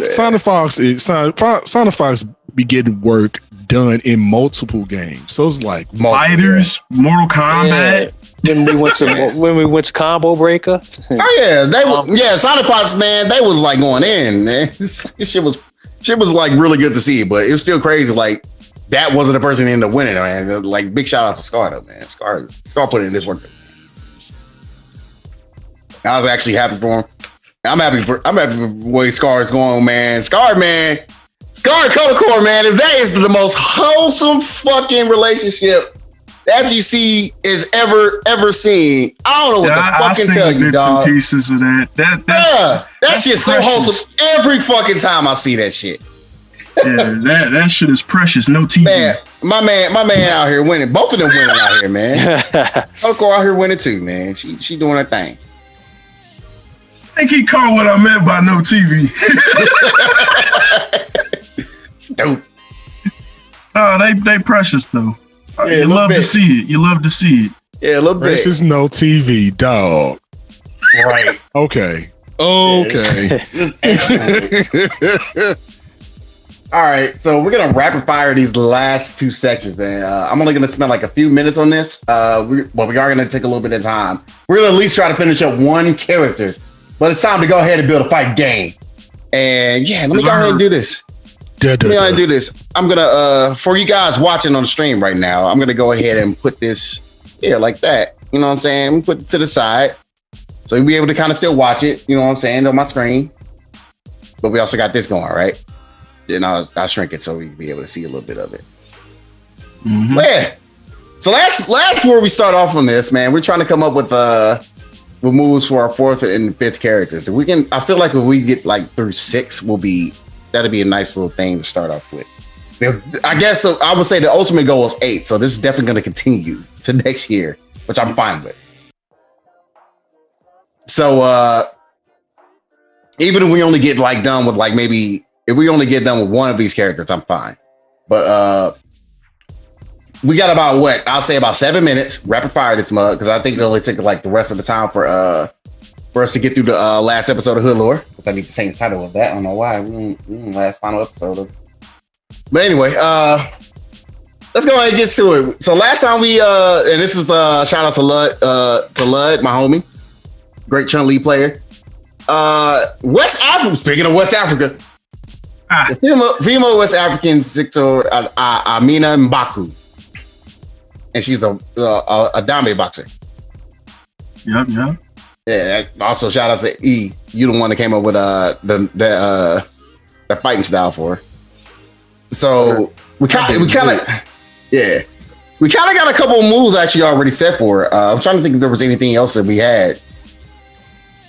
Sonic Fox is Sonic, Fo- Sonic Fox be getting work done in multiple games. So it's like, multiple, Fighters, Mortal Kombat. When we went to when we went to Combo Breaker, Oh yeah, they Um, was yeah, Sonic Fox, man, they was like going in, man. This, this shit was shit was like really good to see, but it was still crazy. Like that wasn't the person that ended up winning, man. Like big shout outs to Scar though, man. Scar Scar put in this work. I was actually happy for him. I'm happy for I'm happy for the way Scar is going, man. Scar, man. Scar and Color Core, man. If that is the most wholesome fucking relationship the FGC is ever ever seen, I don't know what Yeah, to I, I fucking seen tell you, bits and dog. pieces of that. That that Yeah, that that's shit's so wholesome every fucking time I see that shit. yeah, that that shit is precious. No TV. Man, my man, my man out here winning. Both of them winning out here, man. Color Core out here winning too, man. She she doing her thing. I think he caught what I meant by no TV. Stupid. Oh, they they precious though. Yeah, you little love to see it. You love to see it. Yeah, a little bit. Precious no TV, dog. Right. Okay. Okay. All right, so we're gonna rapid fire these last two sections, man. Uh, I'm only gonna spend like a few minutes on this. Uh, we, well, we are gonna take a little bit of time. We're gonna at least try to finish up one character, but it's time to go ahead and build a fight game. And yeah, let me go ahead and do this. Da, Let da, me go ahead do this. I'm gonna uh for you guys watching on the stream right now, I'm gonna go ahead and put this here like that. You know what I'm saying? Put it to the side. So you'll be able to kind of still watch it, you know what I'm saying, on my screen. But we also got this going, right? Then I'll, I'll shrink it so we can be able to see a little bit of it. Mhm. Yeah. So that's that's where we start off on this, man. We're trying to come up with uh with moves for our fourth and fifth characters. If we can I feel like if we get like through six, we'll be that'll be a nice little thing to start off with. I guess I would say the ultimate goal is eight, so this is definitely gonna continue to next year, which I'm fine with. So uh even if we only get like done with like maybe if we only get done with one of these characters, I'm fine. But uh we got about what I'll say about seven minutes rapid fire this mug because I think it only took like the rest of the time for uh for us to get through the uh, last episode of Hood Lore because I need the same title of that. I don't know why. Mm, mm, last final episode of. But anyway, uh let's go ahead and get to it. So last time we uh and this is uh shout out to Lud uh to Lud, my homie, great Chun Li player. Uh West Africa. Speaking of West Africa, Ah. the female, female West African Victor uh, uh, Amina Mbaku, and she's a a, a dame boxer. Yep, yep. Yeah. Also, shout out to E. You the one that came up with uh the the uh the fighting style for. her. So we kind of we kind of yeah we kind of got a couple of moves actually already set for. her. Uh, I'm trying to think if there was anything else that we had.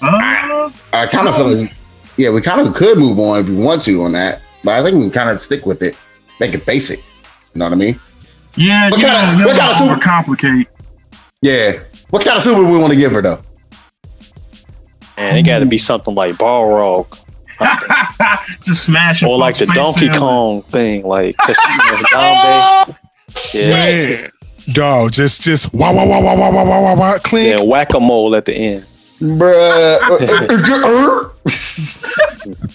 Uh, I kind of feel like yeah we kind of could move on if we want to on that, but I think we can kind of stick with it, make it basic. You know what I mean? yeah, What kinda- know, you what don't kinda super- overcomplicate. Yeah. What kind of super we want to give her though? And it got to be something like Balrog Just smash or like the Donkey in. Kong thing, like Kashima Yeah, Man, dog, just just wah wah wah wah wah wah wah wah wah clink. yeah, whack a mole at the end. Bruh.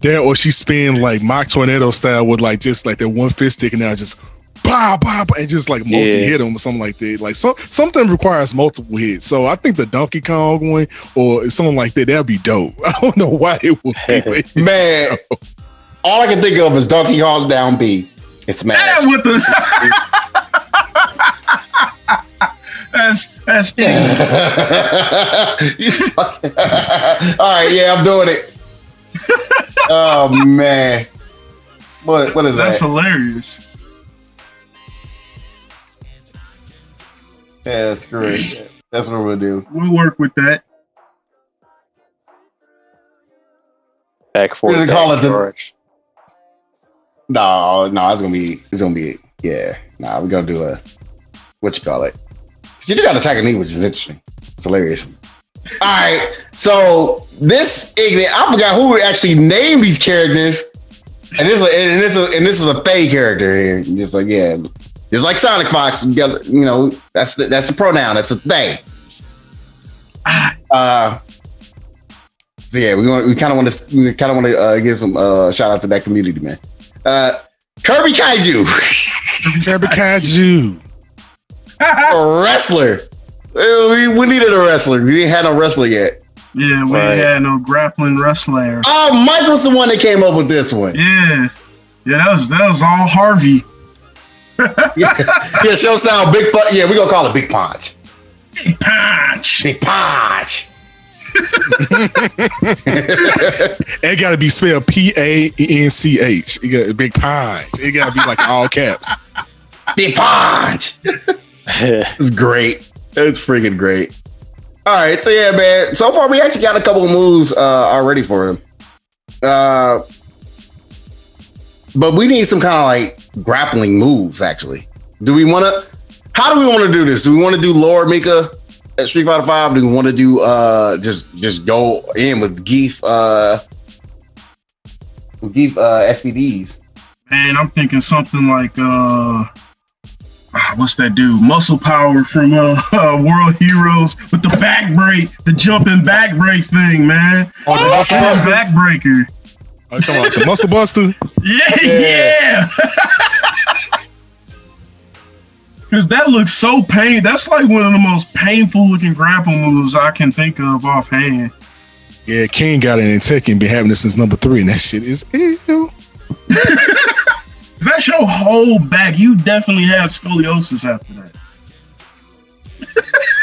There, or she spin like mock tornado style with like just like that one fist sticking out, just pow pow, pow and just like multi hit him or something like that. Like so, something requires multiple hits. So I think the Donkey Kong one or something like that, that'd be dope. I don't know why it would be. but- Man, all I can think of is Donkey Kong's down B. It's mad Smash. with the that's that's You fucking- all right, yeah, I'm doing it. oh man, what what is that's that? That's hilarious. Yeah, screw it. That's what we'll do. We'll work with that. Back for What does it back call it? The- charge. No, no, it's gonna be it's gonna be yeah. Nah, we're gonna do a what you call it. 'Cause You do got attack a knee, which is interesting. It's hilarious. All right, so this I forgot who actually named these characters, and this and this is and this is a Faye character here. Just like yeah, just like Sonic Fox. You, got, you know that's the, that's a pronoun. That's a they. Uh, so yeah, we want we kind of want to we kind of want to uh, give some uh, shout out to that community, man. Uh, Kirby Kaiju, Kirby Kaiju. a wrestler. We, we needed a wrestler. We ain't had no wrestler yet. Yeah, we Right. had no grappling wrestler. Oh, Mike was the one that came up with this one. Yeah, yeah, that was that was all Harvey. Yeah, yeah show sound big. Pu- yeah, we gonna call it Big Punch. Big punch. Big Punch. It got to be spelled P A N C H. It got big punch. It got to be like all caps. the punch. It's great. It's freaking great. All right, so yeah, man. So far, we actually got a couple of moves uh, already for them. Uh, but we need some kind of like grappling moves. Actually, do we want to? How do we want to do this? Do we want to do Lord Mika at Street Fighter Five? Do we want to do uh just just go in with Gief uh with Gief uh SPDs? And I'm thinking something like uh ah, what's that dude? Muscle power from uh, World Heroes with the back break, the jumping back break thing, man. Oh, the back breaker. You talking about the muscle buster? Yeah, Yeah. yeah. Cause that looks so pain. That's like one of the most painful looking grapple moves I can think of offhand. Yeah, King got it in Tekken. Been having this since number three, and that shit is ew. Cause that's your whole back. You definitely have scoliosis after that.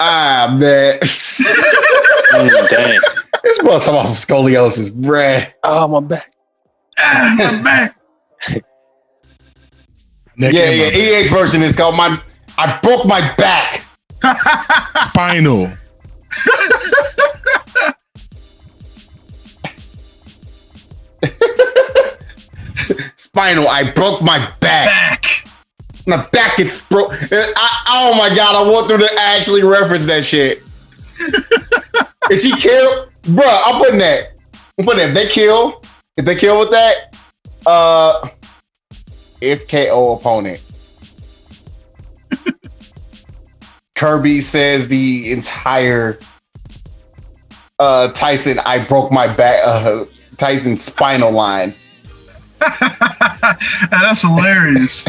Ah man. Mm, dang. This boy talking about some scoliosis, bruh. Oh, my back. Ah, my back. Neck Yeah, yeah. my EX version is called my. I broke my back. spinal. Spinal. I broke my back. Back. My back is broke. I, oh my god! I want them to actually reference that shit. is he killed, Bruh, I'm putting that. I'm putting that. If they kill, if they kill with that, uh, if KO opponent. Kirby says the entire uh Tyson I broke my back uh Tyson spinal line. That's hilarious.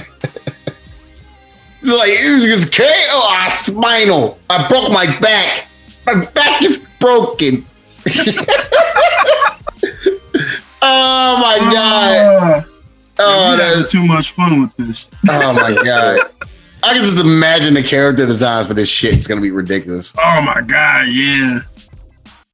It's like it's KO ah, spinal. I broke my back. My back is broken. oh my god. Uh, Oh, we having too much fun with this. oh my god. I can just imagine the character designs for this shit. It's gonna be ridiculous. Oh my god, yeah.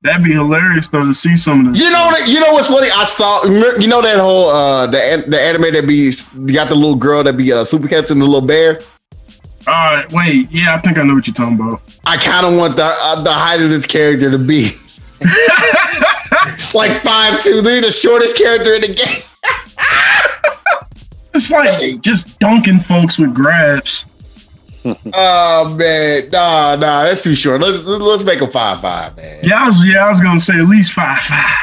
That'd be hilarious though to see some of this. You know that you know what's funny? I saw you know that whole uh the the anime that be got the little girl that be uh super cats and the little bear. All right, wait. Yeah, I think I know what you're talking about. I kind of want the uh, the height of this character to be like five two. They're the shortest character in the game. It's like just dunking folks with grabs. Oh man, nah, nah, that's too short. Let's let's make a five five, man. Yeah, I was yeah, I was gonna say at least five five.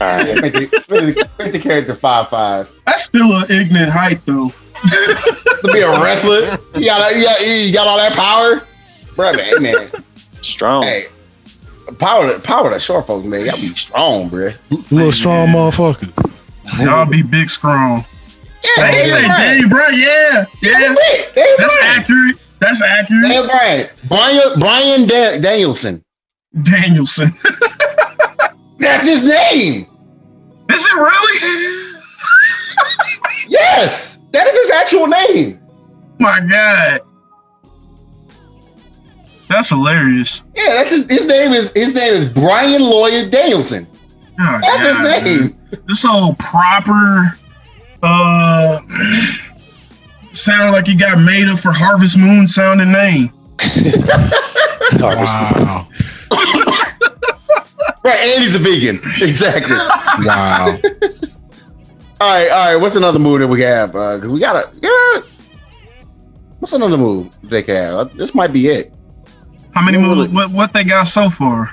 All right. Make, the, make the- make the character five five. That's still an ignorant height though. To be a wrestler, you got you got, you got all that power, bro. Man, man, Strong. hey, power to power to short folks, man. Y'all be strong, bro. Little strong motherfucker. Y'all be big strong. Yeah, Hey, damn right. bro, yeah, yeah. Wait, damn That's right. accurate. That's accurate. Damn right. Brian Brian Da- Danielson. Danielson. That's his name. Is it really? Yes, that is his actual name. My God. That's hilarious. Yeah, that's his, his name is his name is Brian Lawyer Danielson. Oh, That's his name. man. This old proper uh sound like he got made up for Harvest Moon sounding name. Wow. Right, and he's a vegan. Exactly. all Wow. right, all right. What's another move that we have? Uh, 'cause we gotta. Yeah. What's another move they can have? Uh, This might be it. How many What moves will what what they got so far?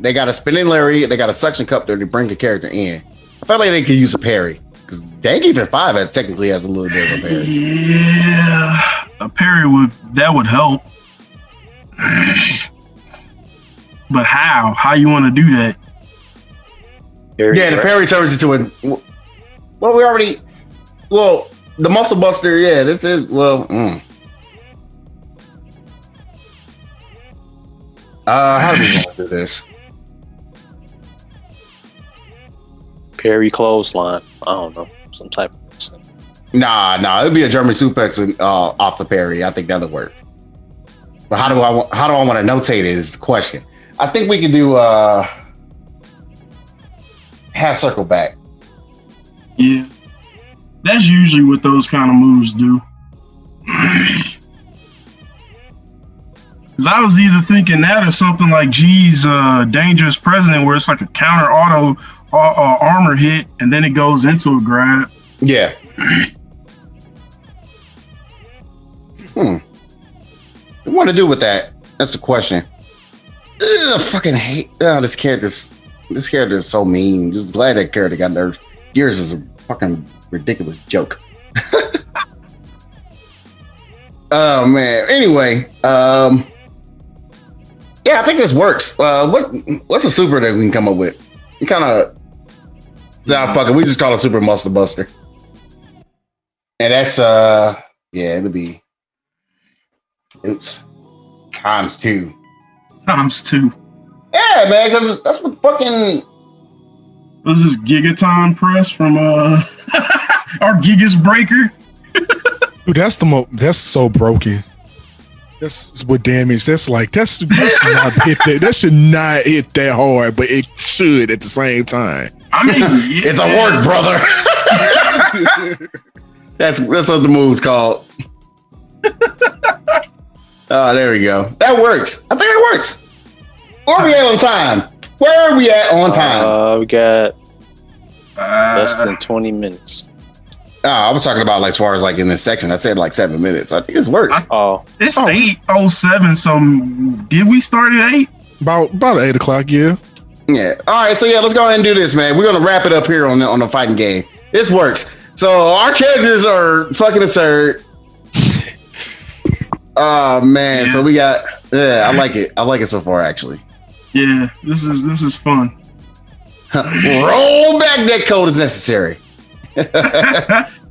They got a spinning Larry. They got a suction cup there to bring the character in. I felt like they could use a parry because Dangy for five has technically has a little bit of a parry. Yeah. A parry would that would help. But how? How you want to do that? Very Yeah, the parry turns into a. Well, we already. Well, the muscle buster. Yeah, this is well. Mm. Uh, how do we want to do this? parry clothesline. I don't know. Some type of Nah, nah, it'd be a German suplex and, uh, off the parry. I think that'll work. But how do I how do I want to notate it is the question. I think we can do uh half circle back. Yeah. That's usually what those kind of moves do. Cause I was either thinking that or something like G's uh, dangerous president, where it's like a counter auto uh, uh, armor hit, and then it goes into a grab. Yeah. hmm. What do you want to do with that? That's the question. Ugh, fucking hate. Oh, this character's this character is so mean. Just glad that character got nerfed. Yours is a fucking ridiculous joke. oh man. Anyway, um, yeah, I think this works. Uh, what what's a super that we can come up with? We kind of, nah, fuck it. We just call it Super Muscle Buster, and that's uh, yeah, it'll be, oops, times two. Times two. Yeah, man, because that's what fucking This is Gigaton press from uh our Gigas Breaker. Dude, that's the mo. That's so broken. That's what damage. That's like that's that should not hit that. That should not hit that hard, but it should at the same time. I mean, yeah, it's a work, brother. that's that's what the move's called. oh, there we go. That works. I think it works. Where are we at on time? Where are we at on time? Uh, we got Uh, less than 20 minutes. Oh, I was talking about like as far as like in this section. I said like seven minutes. I think this works. Oh, it's Oh. eight oh seven. So did we start at eight? About about eight o'clock, yeah. Yeah. All right. So yeah, let's go ahead and do this, man. We're gonna wrap it up here on the on the fighting game. This works. So our characters are fucking absurd. Oh man. So we got. Yeah, I like it. I like it so far, actually. Yeah, this is this is fun. Roll back that code as necessary.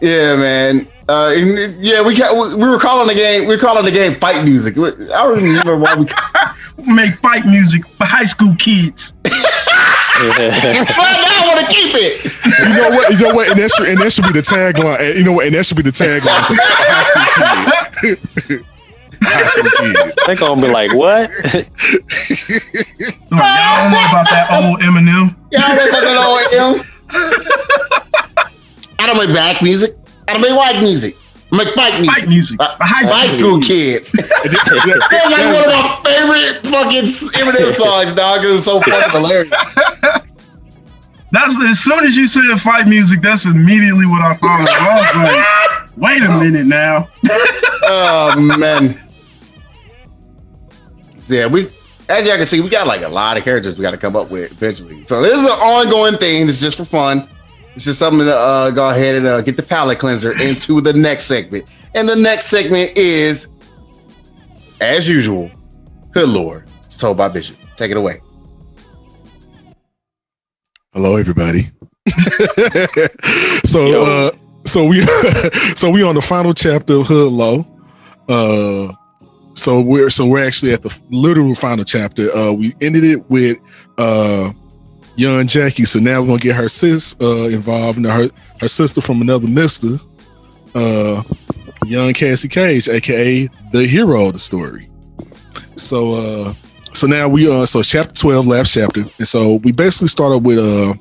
Yeah, man. Uh, and, yeah, we got, we we were calling the game. We were calling the game fight music. I don't even remember why we. Make fight music for high school kids. But I want to keep it. You know what? You know what? And that should and that should be the tagline. You know what? And that should be the tagline. To high school kids. high school kids. they're gonna be like, what? Like, y'all don't know about that old Eminem. Yeah, I don't know I don't make black music. I don't make white music. I make fight music. Fight music. Uh, For high High school. school kids. And then- That's like one of my favorite fucking Eminem songs, dog. It was so fucking hilarious. That's as soon as you said fight music, that's immediately what I thought. I was like, wait a minute now. Oh man. Yeah, we as y'all can see, we got like a lot of characters we got to come up with eventually. So this is an ongoing thing. It's just for fun. It's just something to uh, go ahead and uh, get the palate cleanser into the next segment. And the next segment is, as usual, Hood Lore. It's told by Bishop. Take it away. Hello, everybody. so, uh, so we, so we on the final chapter of Hood Lore. Uh, so we're so we're actually at the literal final chapter. Uh, we ended it with uh, young Jackie. So now we're gonna get her sis uh involved, her her sister from another Mister, uh, young Cassie Cage, aka the hero of the story. So, uh, so now we uh so chapter 12 last chapter and so we basically started with uh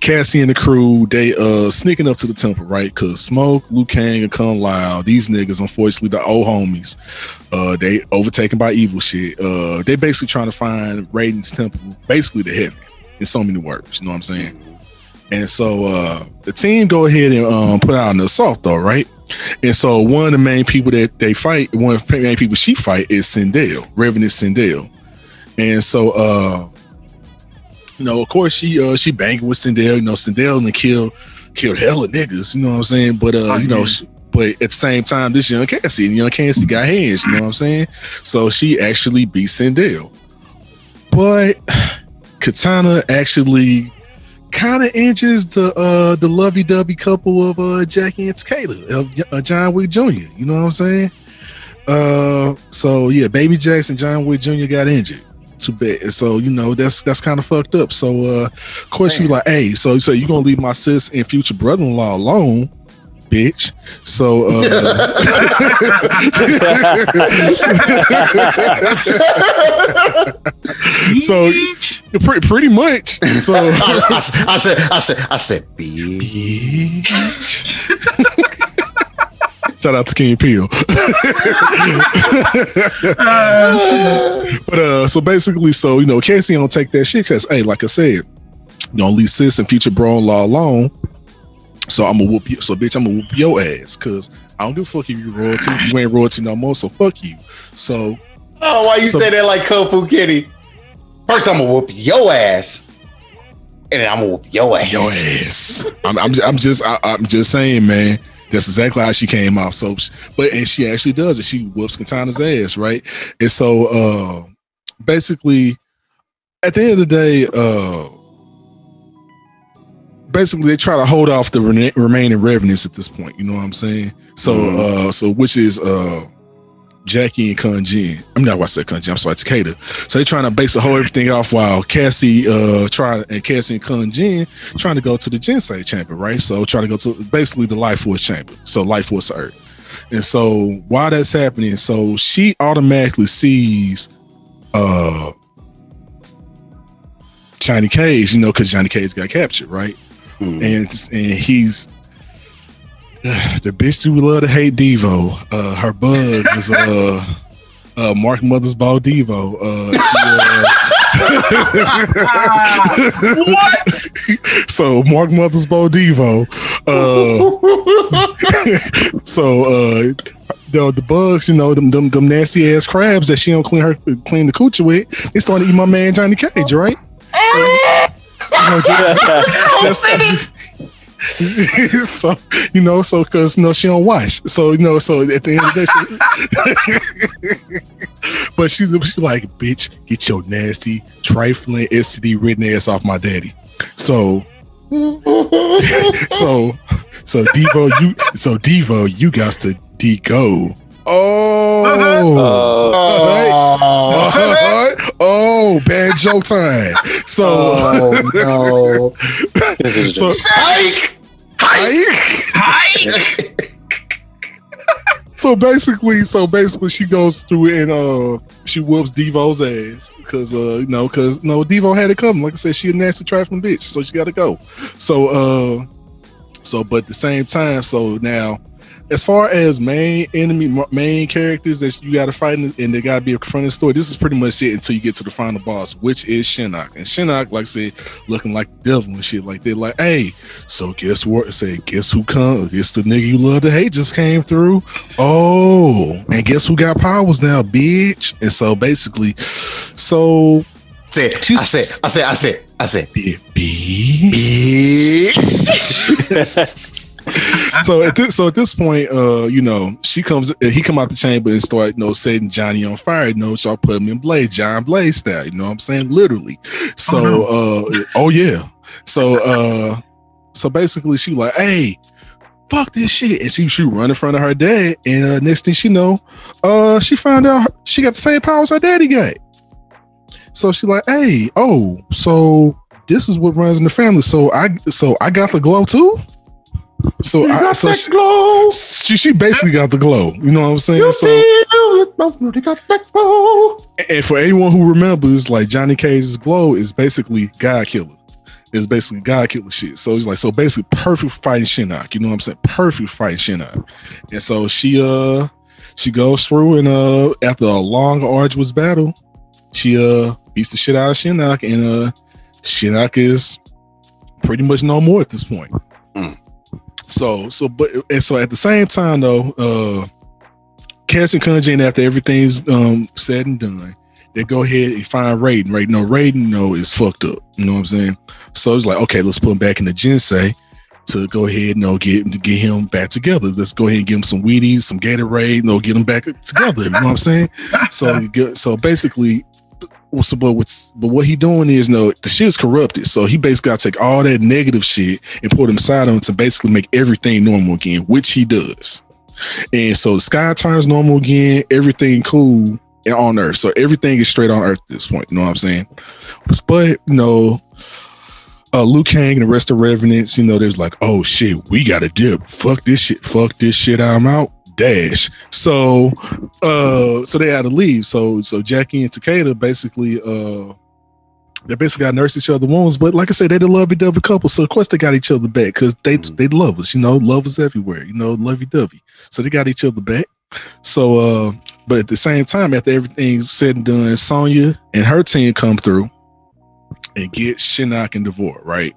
cassie and the crew they uh sneaking up to the temple right? Because smoke Liu kang and kung lao these niggas unfortunately the old homies uh they overtaken by evil shit. Uh they basically trying to find raiden's temple basically the heaven in so many words you know what i'm saying? And so uh the team go ahead and um put out an assault though right? And so one of the main people that they fight, one of the main people she fight is Sindel, Revenant Sindel. And so uh you know, of course she uh she banging with Sindel, you know, Sindel and killed killed hella niggas, you know what I'm saying? But uh, you know, she, but at the same time, this young Cassie, and young Cassie got hands, you know what I'm saying? So she actually beat Sindel. But Katana actually kind of injures the uh the lovey-dovey couple of uh Jackie and Takeda of uh, John Wick Jr. You know what I'm saying? Uh, so yeah, Baby Jackson, John Wick Jr. got injured. Too bad. So you know that's that's kind of fucked up. So uh, of course was like, "Hey, so so you gonna leave my sis and future brother-in-law alone?" bitch. So uh, So- pretty pretty much. So I, I- I said, I said, I said, bitch. Shout out to King Peel. Uh, But uh, so basically, so you know, Cassie don't take that shit because, hey, like I said, you don't leave sis and future bro in law alone. So I'm gonna whoop you. So bitch, I'm gonna whoop your ass because I don't give a fuck if you royalty. You ain't royalty no more. So fuck you. So Oh, why you So- say that like Kung Fu Kitty? First, I'm gonna whoop your ass, and then I'm gonna whoop your ass. your ass. I'm, I'm, I'm just, I, I'm just saying, man. That's exactly how she came off. So, but and she actually does it. She whoops Katana's ass, right? And so, uh, basically, at the end of the day, uh, basically they try to hold off the rena- remaining revenants at this point. You know what I'm saying? So, Mhm. uh, so which is uh. Jackie and Kung Jin. I'm not why I said Kung Jin, I'm sorry, Takeda. So they're trying to base the whole everything off while Cassie uh try and Cassie and Kung Jin trying to go to the Jinsei chamber, right? So trying to go to basically the Life Force chamber. So Life Force Earth. And so while that's happening, so she automatically sees uh Johnny Cage, you know, because Johnny Cage got captured, right? Hmm. And and he's the bitch who love to hate Devo. Uh her bug is uh uh Mark Mother's Ball Devo. Uh, she, uh what? so Mark Mother's Ball Devo. Uh, so uh, the the bugs, you know, them them, them nasty ass crabs that she don't clean her clean the coochie with. They starting to eat my man Johnny Cage, right? So, you know, just, just- so you know, so because know she don't wash, so you know, so at the end of the day, she, but she she like, bitch, get your nasty, trifling, STD ridden ass off my daddy. So so so Devo, you so Devo, you got to de go. Oh, Uh, Oh, oh, bad joke time. So, oh no! this is so just, Hike, hike, so basically, so basically, she goes through and uh, she whoops Devo's ass because uh, you know, because no, Devo had to come. Like I said, she a nasty trifling bitch, so she got to go. So, uh, so but at the same time, so now, as far as main enemy, main characters that you got to fight and they got to be a front of story, this is pretty much it until you get to the final boss, which is Shinnok. And Shinnok, like I said, looking like the devil and shit. Like they're like, hey, so guess what? Say, guess who come? Guess the nigga you love to hate just came through. Oh, and guess who got powers now, bitch? And so basically, so said, I said, I said, I said, I said, bitch. bitch. so at this so at this point, uh, you know, she comes he come out the chamber and start, you know, setting Johnny on fire. You know, so I put him in Blaze, John Blaze style, you know what I'm saying? Literally. So uh oh yeah. So uh so basically she like, hey, fuck this shit. And she she run in front of her dad. And uh next thing she know, uh she found out her- she got the same powers her daddy got. So she like, hey, oh, so this is what runs in the family. So I so I got the glow too. So You I got so that she, glow. she she basically got the glow. You know what I'm saying? You So feel it, got that glow. and for anyone who remembers, like Johnny Cage's glow is basically God killer. It's basically God killer shit. So he's like so basically perfect fighting Shinnok. You know what I'm saying? Perfect fighting Shinnok. And so she uh she goes through and uh after a long arduous battle, she uh beats the shit out of Shinnok and uh Shinnok is pretty much no more at this point. Mm. So so but and so at the same time though, uh Cass and Kung Jin after everything's um said and done, they go ahead and find Raiden. Right? No, Raiden, no, is fucked up. You know what I'm saying? So it's like, okay, let's put him back in the Jinsei to go ahead and you know, get get him back together. Let's go ahead and give him some Wheaties, some Gatorade, you know, get him back together. You know what I'm saying? So so basically. So, but what's but what he doing is no the shit is corrupted. So he basically got to take all that negative shit and put him inside him to basically make everything normal again, which he does. And so the sky turns normal again, everything cool and on Earth. So everything is straight on Earth at this point. You know what I'm saying? But you know, uh, Liu Kang and the rest of Revenants, you know, there's like, oh shit, we got to dip. Fuck this shit. Fuck this shit. I'm out. Dash. So, uh, so they had to leave. So, so Jackie and Takeda basically, uh, they basically got to nurse each other wounds. But like I said, they're the lovey dovey couple. So of course they got each other back because they Mhm. they love us. You know, love is everywhere. You know, lovey dovey. So they got each other back. So, uh, but at the same time, after everything's said and done, Sonya and her team come through and get Shinnok and Devore, right?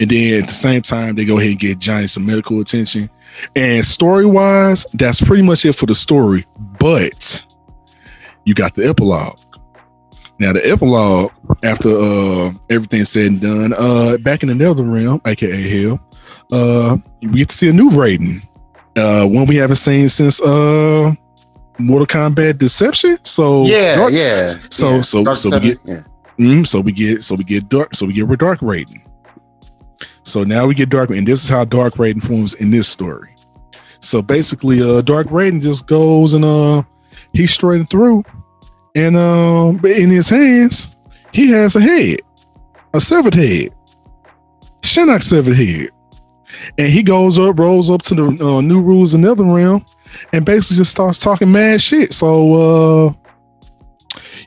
And then at the same time, they go ahead and get Johnny some medical attention. And story wise, that's pretty much it for the story. But you got the epilogue. Now the epilogue, after uh everything's said and done, uh back in the Nether Realm, aka Hell, uh we get to see a new Raiden. Uh one we haven't seen since uh Mortal Kombat Deception. So yeah, Dark- yeah. so- yeah. so- Dark so we get- yeah. Mm, so we get so we get dark so we get dark Raiden. So now we get dark and this is how dark Raiden forms in this story. So basically uh dark Raiden just goes and uh he's straight through and um but in his hands he has a head, a severed head. Shinnok severed head. And he goes up, rolls up to the uh, new rules in Nether Realm and basically just starts talking mad shit. So uh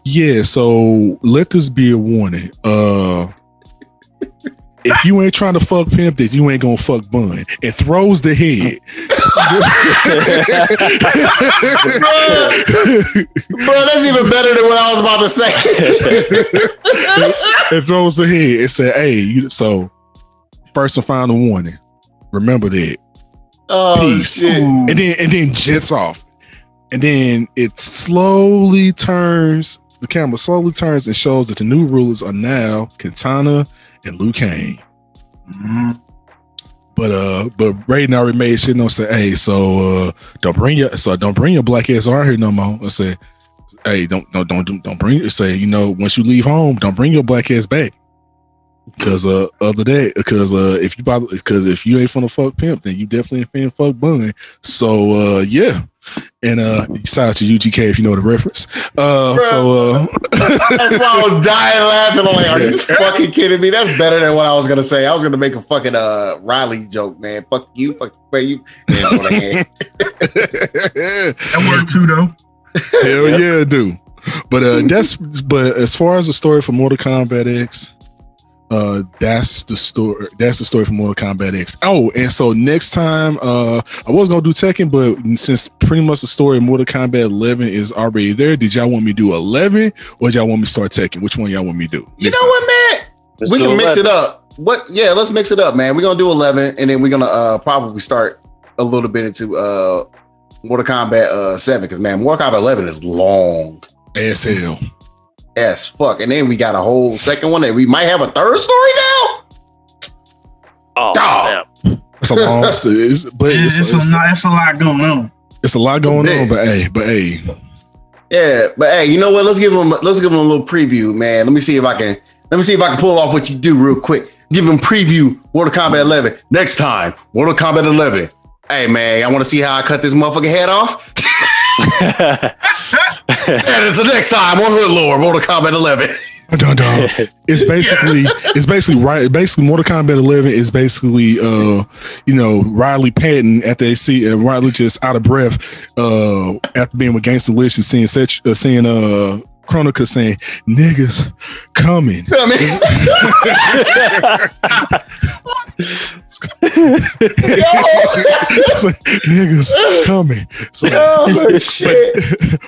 yeah, so let this be a warning. Uh if you ain't trying to fuck pimp, then you ain't gonna fuck bun. It throws the head. Bro, that's even better than what I was about to say. it throws the head. It said, "Hey, you." So, first and final warning. Remember that. oh Peace. shit. And then and then jets off, and then it slowly turns. The camera slowly turns and shows that the new rulers are now Katana and Liu Kang. Mhm. But uh, but Raiden already made shit. No, say, hey, so uh, don't bring your so don't bring your black ass around here no more. I said, hey, don't don't don't don't bring. Say, you know, once you leave home, don't bring your black ass back. Cause uh, other day, because uh, if you bother, because if you ain't finna fuck pimp, then you definitely ain't finna fuck bun. So uh, yeah, and uh, shout out to UGK if you know the reference. Uh, so uh, That's why I was dying laughing. I'm like, are you fucking kidding me? That's better than what I was gonna say. I was gonna make a fucking uh Riley joke, man. Fuck you, fuck play you. Yeah, go. That worked too, though. Hell yeah, do. But uh that's but as far as the story for Mortal Kombat X, uh that's the story that's the story for Mortal Kombat X. Oh, and so next time uh I was gonna do Tekken, but since pretty much the story of Mortal Kombat 11 is already there, did y'all want me to do 11 or did y'all want me to start Tekken? Which one y'all want me to do? You know time? what, man? Let's we do can mix it up. What? Yeah, let's mix it up, man. We're gonna do eleven, and then we're gonna uh probably start a little bit into uh Mortal Kombat uh seven, because man, Mortal Kombat eleven is long As hell. As fuck, and then we got a whole second one that we might have a third story now. Oh, Dog. snap. It's a long it's, but It's, it's, it's, it's, a, lot- it's a lot going on. it's a lot going bit. on, but hey, but hey, Yeah, but hey, you know what? Let's give them let's give them a little preview, man. Let me see if I can let me see if I can pull off what you do real quick. Give them preview Mortal Kombat 11 next time. Mortal Kombat 11. Hey man, I want to see how I cut this motherfucking head off. And it's the next time on Hood Lore Mortal Kombat 11. Dun, dun. It's basically it's basically right. Basically, Mortal Kombat 11 is basically uh you know Riley Patton after they see uh, Riley just out of breath uh after being with Gangsta Lish and seeing such uh, seeing uh Kronika saying niggas coming. It's like, niggas coming. So, oh shit.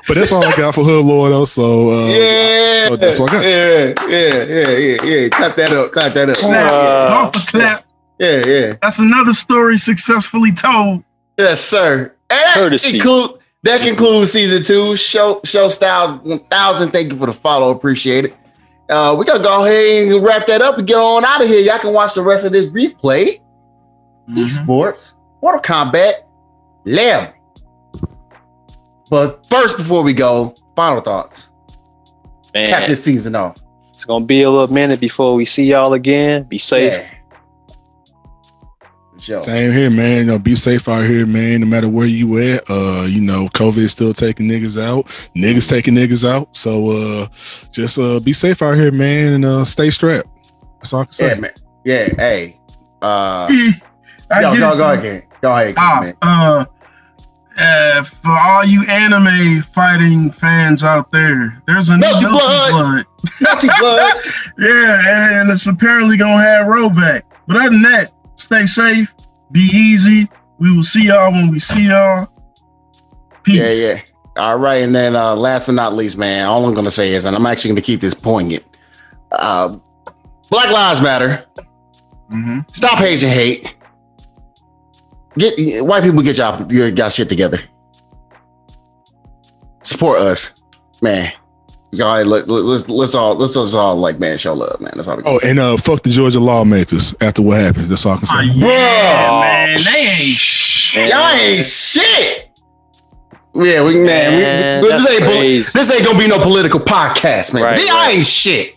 but that's all I got for Hood Lore though. So uh, yeah, so that's what I got. yeah, yeah, yeah, yeah, yeah. Clap that up, clap that up. Clap. Uh, Off a clap. Yeah, yeah. That's another story successfully told. Yes, sir. And that, Courtesy. conclude, that concludes season two. Show show style 1000. Thank you for the follow. Appreciate it. Uh, we gotta go ahead and wrap that up and get on out of here. Y'all can watch the rest of this replay. Mhm. Esports, Mortal Kombat, Lamb. But first, before we go, final thoughts. Cap this season off. it's gonna be a little minute before we see y'all again. Be safe. Yeah. For Same here, man. You know, be safe out here, man. No matter where you at, uh, you know, COVID is still taking niggas out. Niggas taking niggas out. So, uh, just uh, be safe out here, man, and uh, stay strapped. That's all I can say. Yeah, man. Yeah, hey. Uh, I yo, get go, it, go though. ahead. Go ahead, Ah, man. uh, uh, for all you anime fighting fans out there, there's a new Melty Melty Blood. Blood. Melty blood. Yeah, and, and it's apparently gonna have rollback. But other than that, stay safe, be easy. We will see y'all when we see y'all. Peace. Yeah, yeah. All right, and then uh, last but not least, man, all I'm gonna say is, and I'm actually gonna keep this poignant. Uh, Black Lives Matter. hmm Stop Asian hate. Get white people get y'all you got shit together. Support us, man. Let's let, let's let's all let's us all like man show love, man. That's all we can Oh, say. and uh, fuck the Georgia lawmakers after what happened. That's all I can Oh, say. yeah, Bro. man. They ain't shit. Y'all ain't shit. Yeah, we man. Man, we, this ain't crazy. this ain't gonna be no political podcast, man. Right, Y'all right. ain't shit.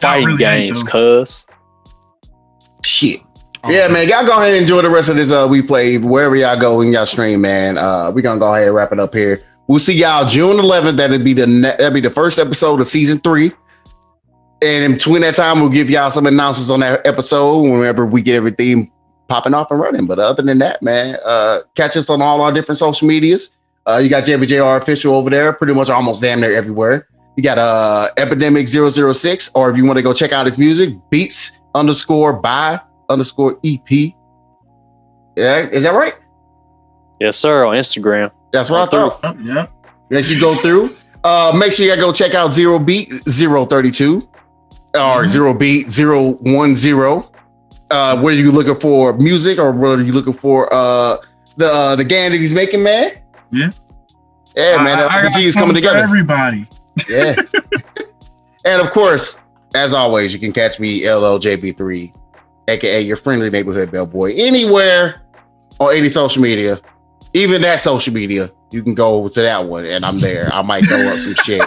Fighting really games, though. cuz. Shit. Yeah, man. Y'all go ahead and enjoy the rest of this. Uh, we play wherever y'all go and y'all stream, man. Uh, we gonna go ahead and wrap it up here. We'll see y'all June 11th. That'll be the ne- that'll be the first episode of season three. And in between that time, we'll give y'all some announcements on that episode whenever we get everything popping off and running. But other than that, man, uh, catch us on all our different social medias. Uh, you got JBJR official over there, pretty much almost damn near everywhere. You got uh Epidemic 006, or if you want to go check out his music, beats underscore by underscore EP. Yeah, is that right? Yes, sir, on Instagram. That's what I thought. Oh, yeah. Make sure you go through. Uh, make sure you go check out Zero Beat 032 or Zero Beat 010. Uh, whether you looking for music or whether you looking for uh the uh, the game that he's making, man. Yeah. Yeah, man. I- The I got RPG is coming together. Everybody. Yeah. and of course, as always, you can catch me LLJB3, aka your friendly neighborhood bellboy, anywhere on any social media, even that social media. You can go to that one, and I'm there. I might throw up some shit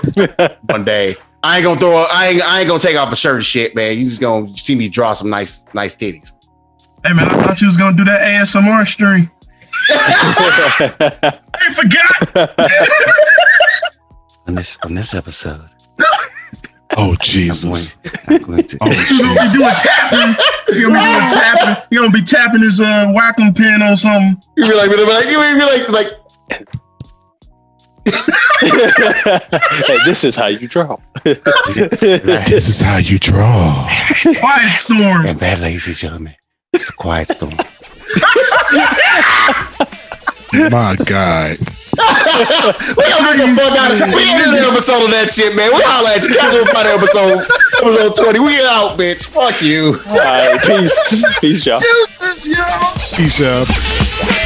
one day. I ain't gonna throw. Up, I ain't. I ain't gonna take off a shirt and shit, man. You just gonna see me draw some nice, nice titties. Hey man, I thought you was gonna do that ASMR stream. I forgot. On this, on this episode, Oh Jesus! I'm going to. Oh You gonna be doing tapping. You gonna be doing tapping. You gonna be tapping his uh Wacom pen on something. You be like, you be like, you be like, like, hey, this is how you draw. This is how you draw. Quiet storm. and that, ladies and gentlemen, it's a quiet storm. My God. We gonna get the fuck out of We ended the episode of that shit, man. We holla at you. Catch us on episode episode 20. We out, bitch. Fuck you. All right, peace. Peace, y'all. Deuces, y'all. Peace out.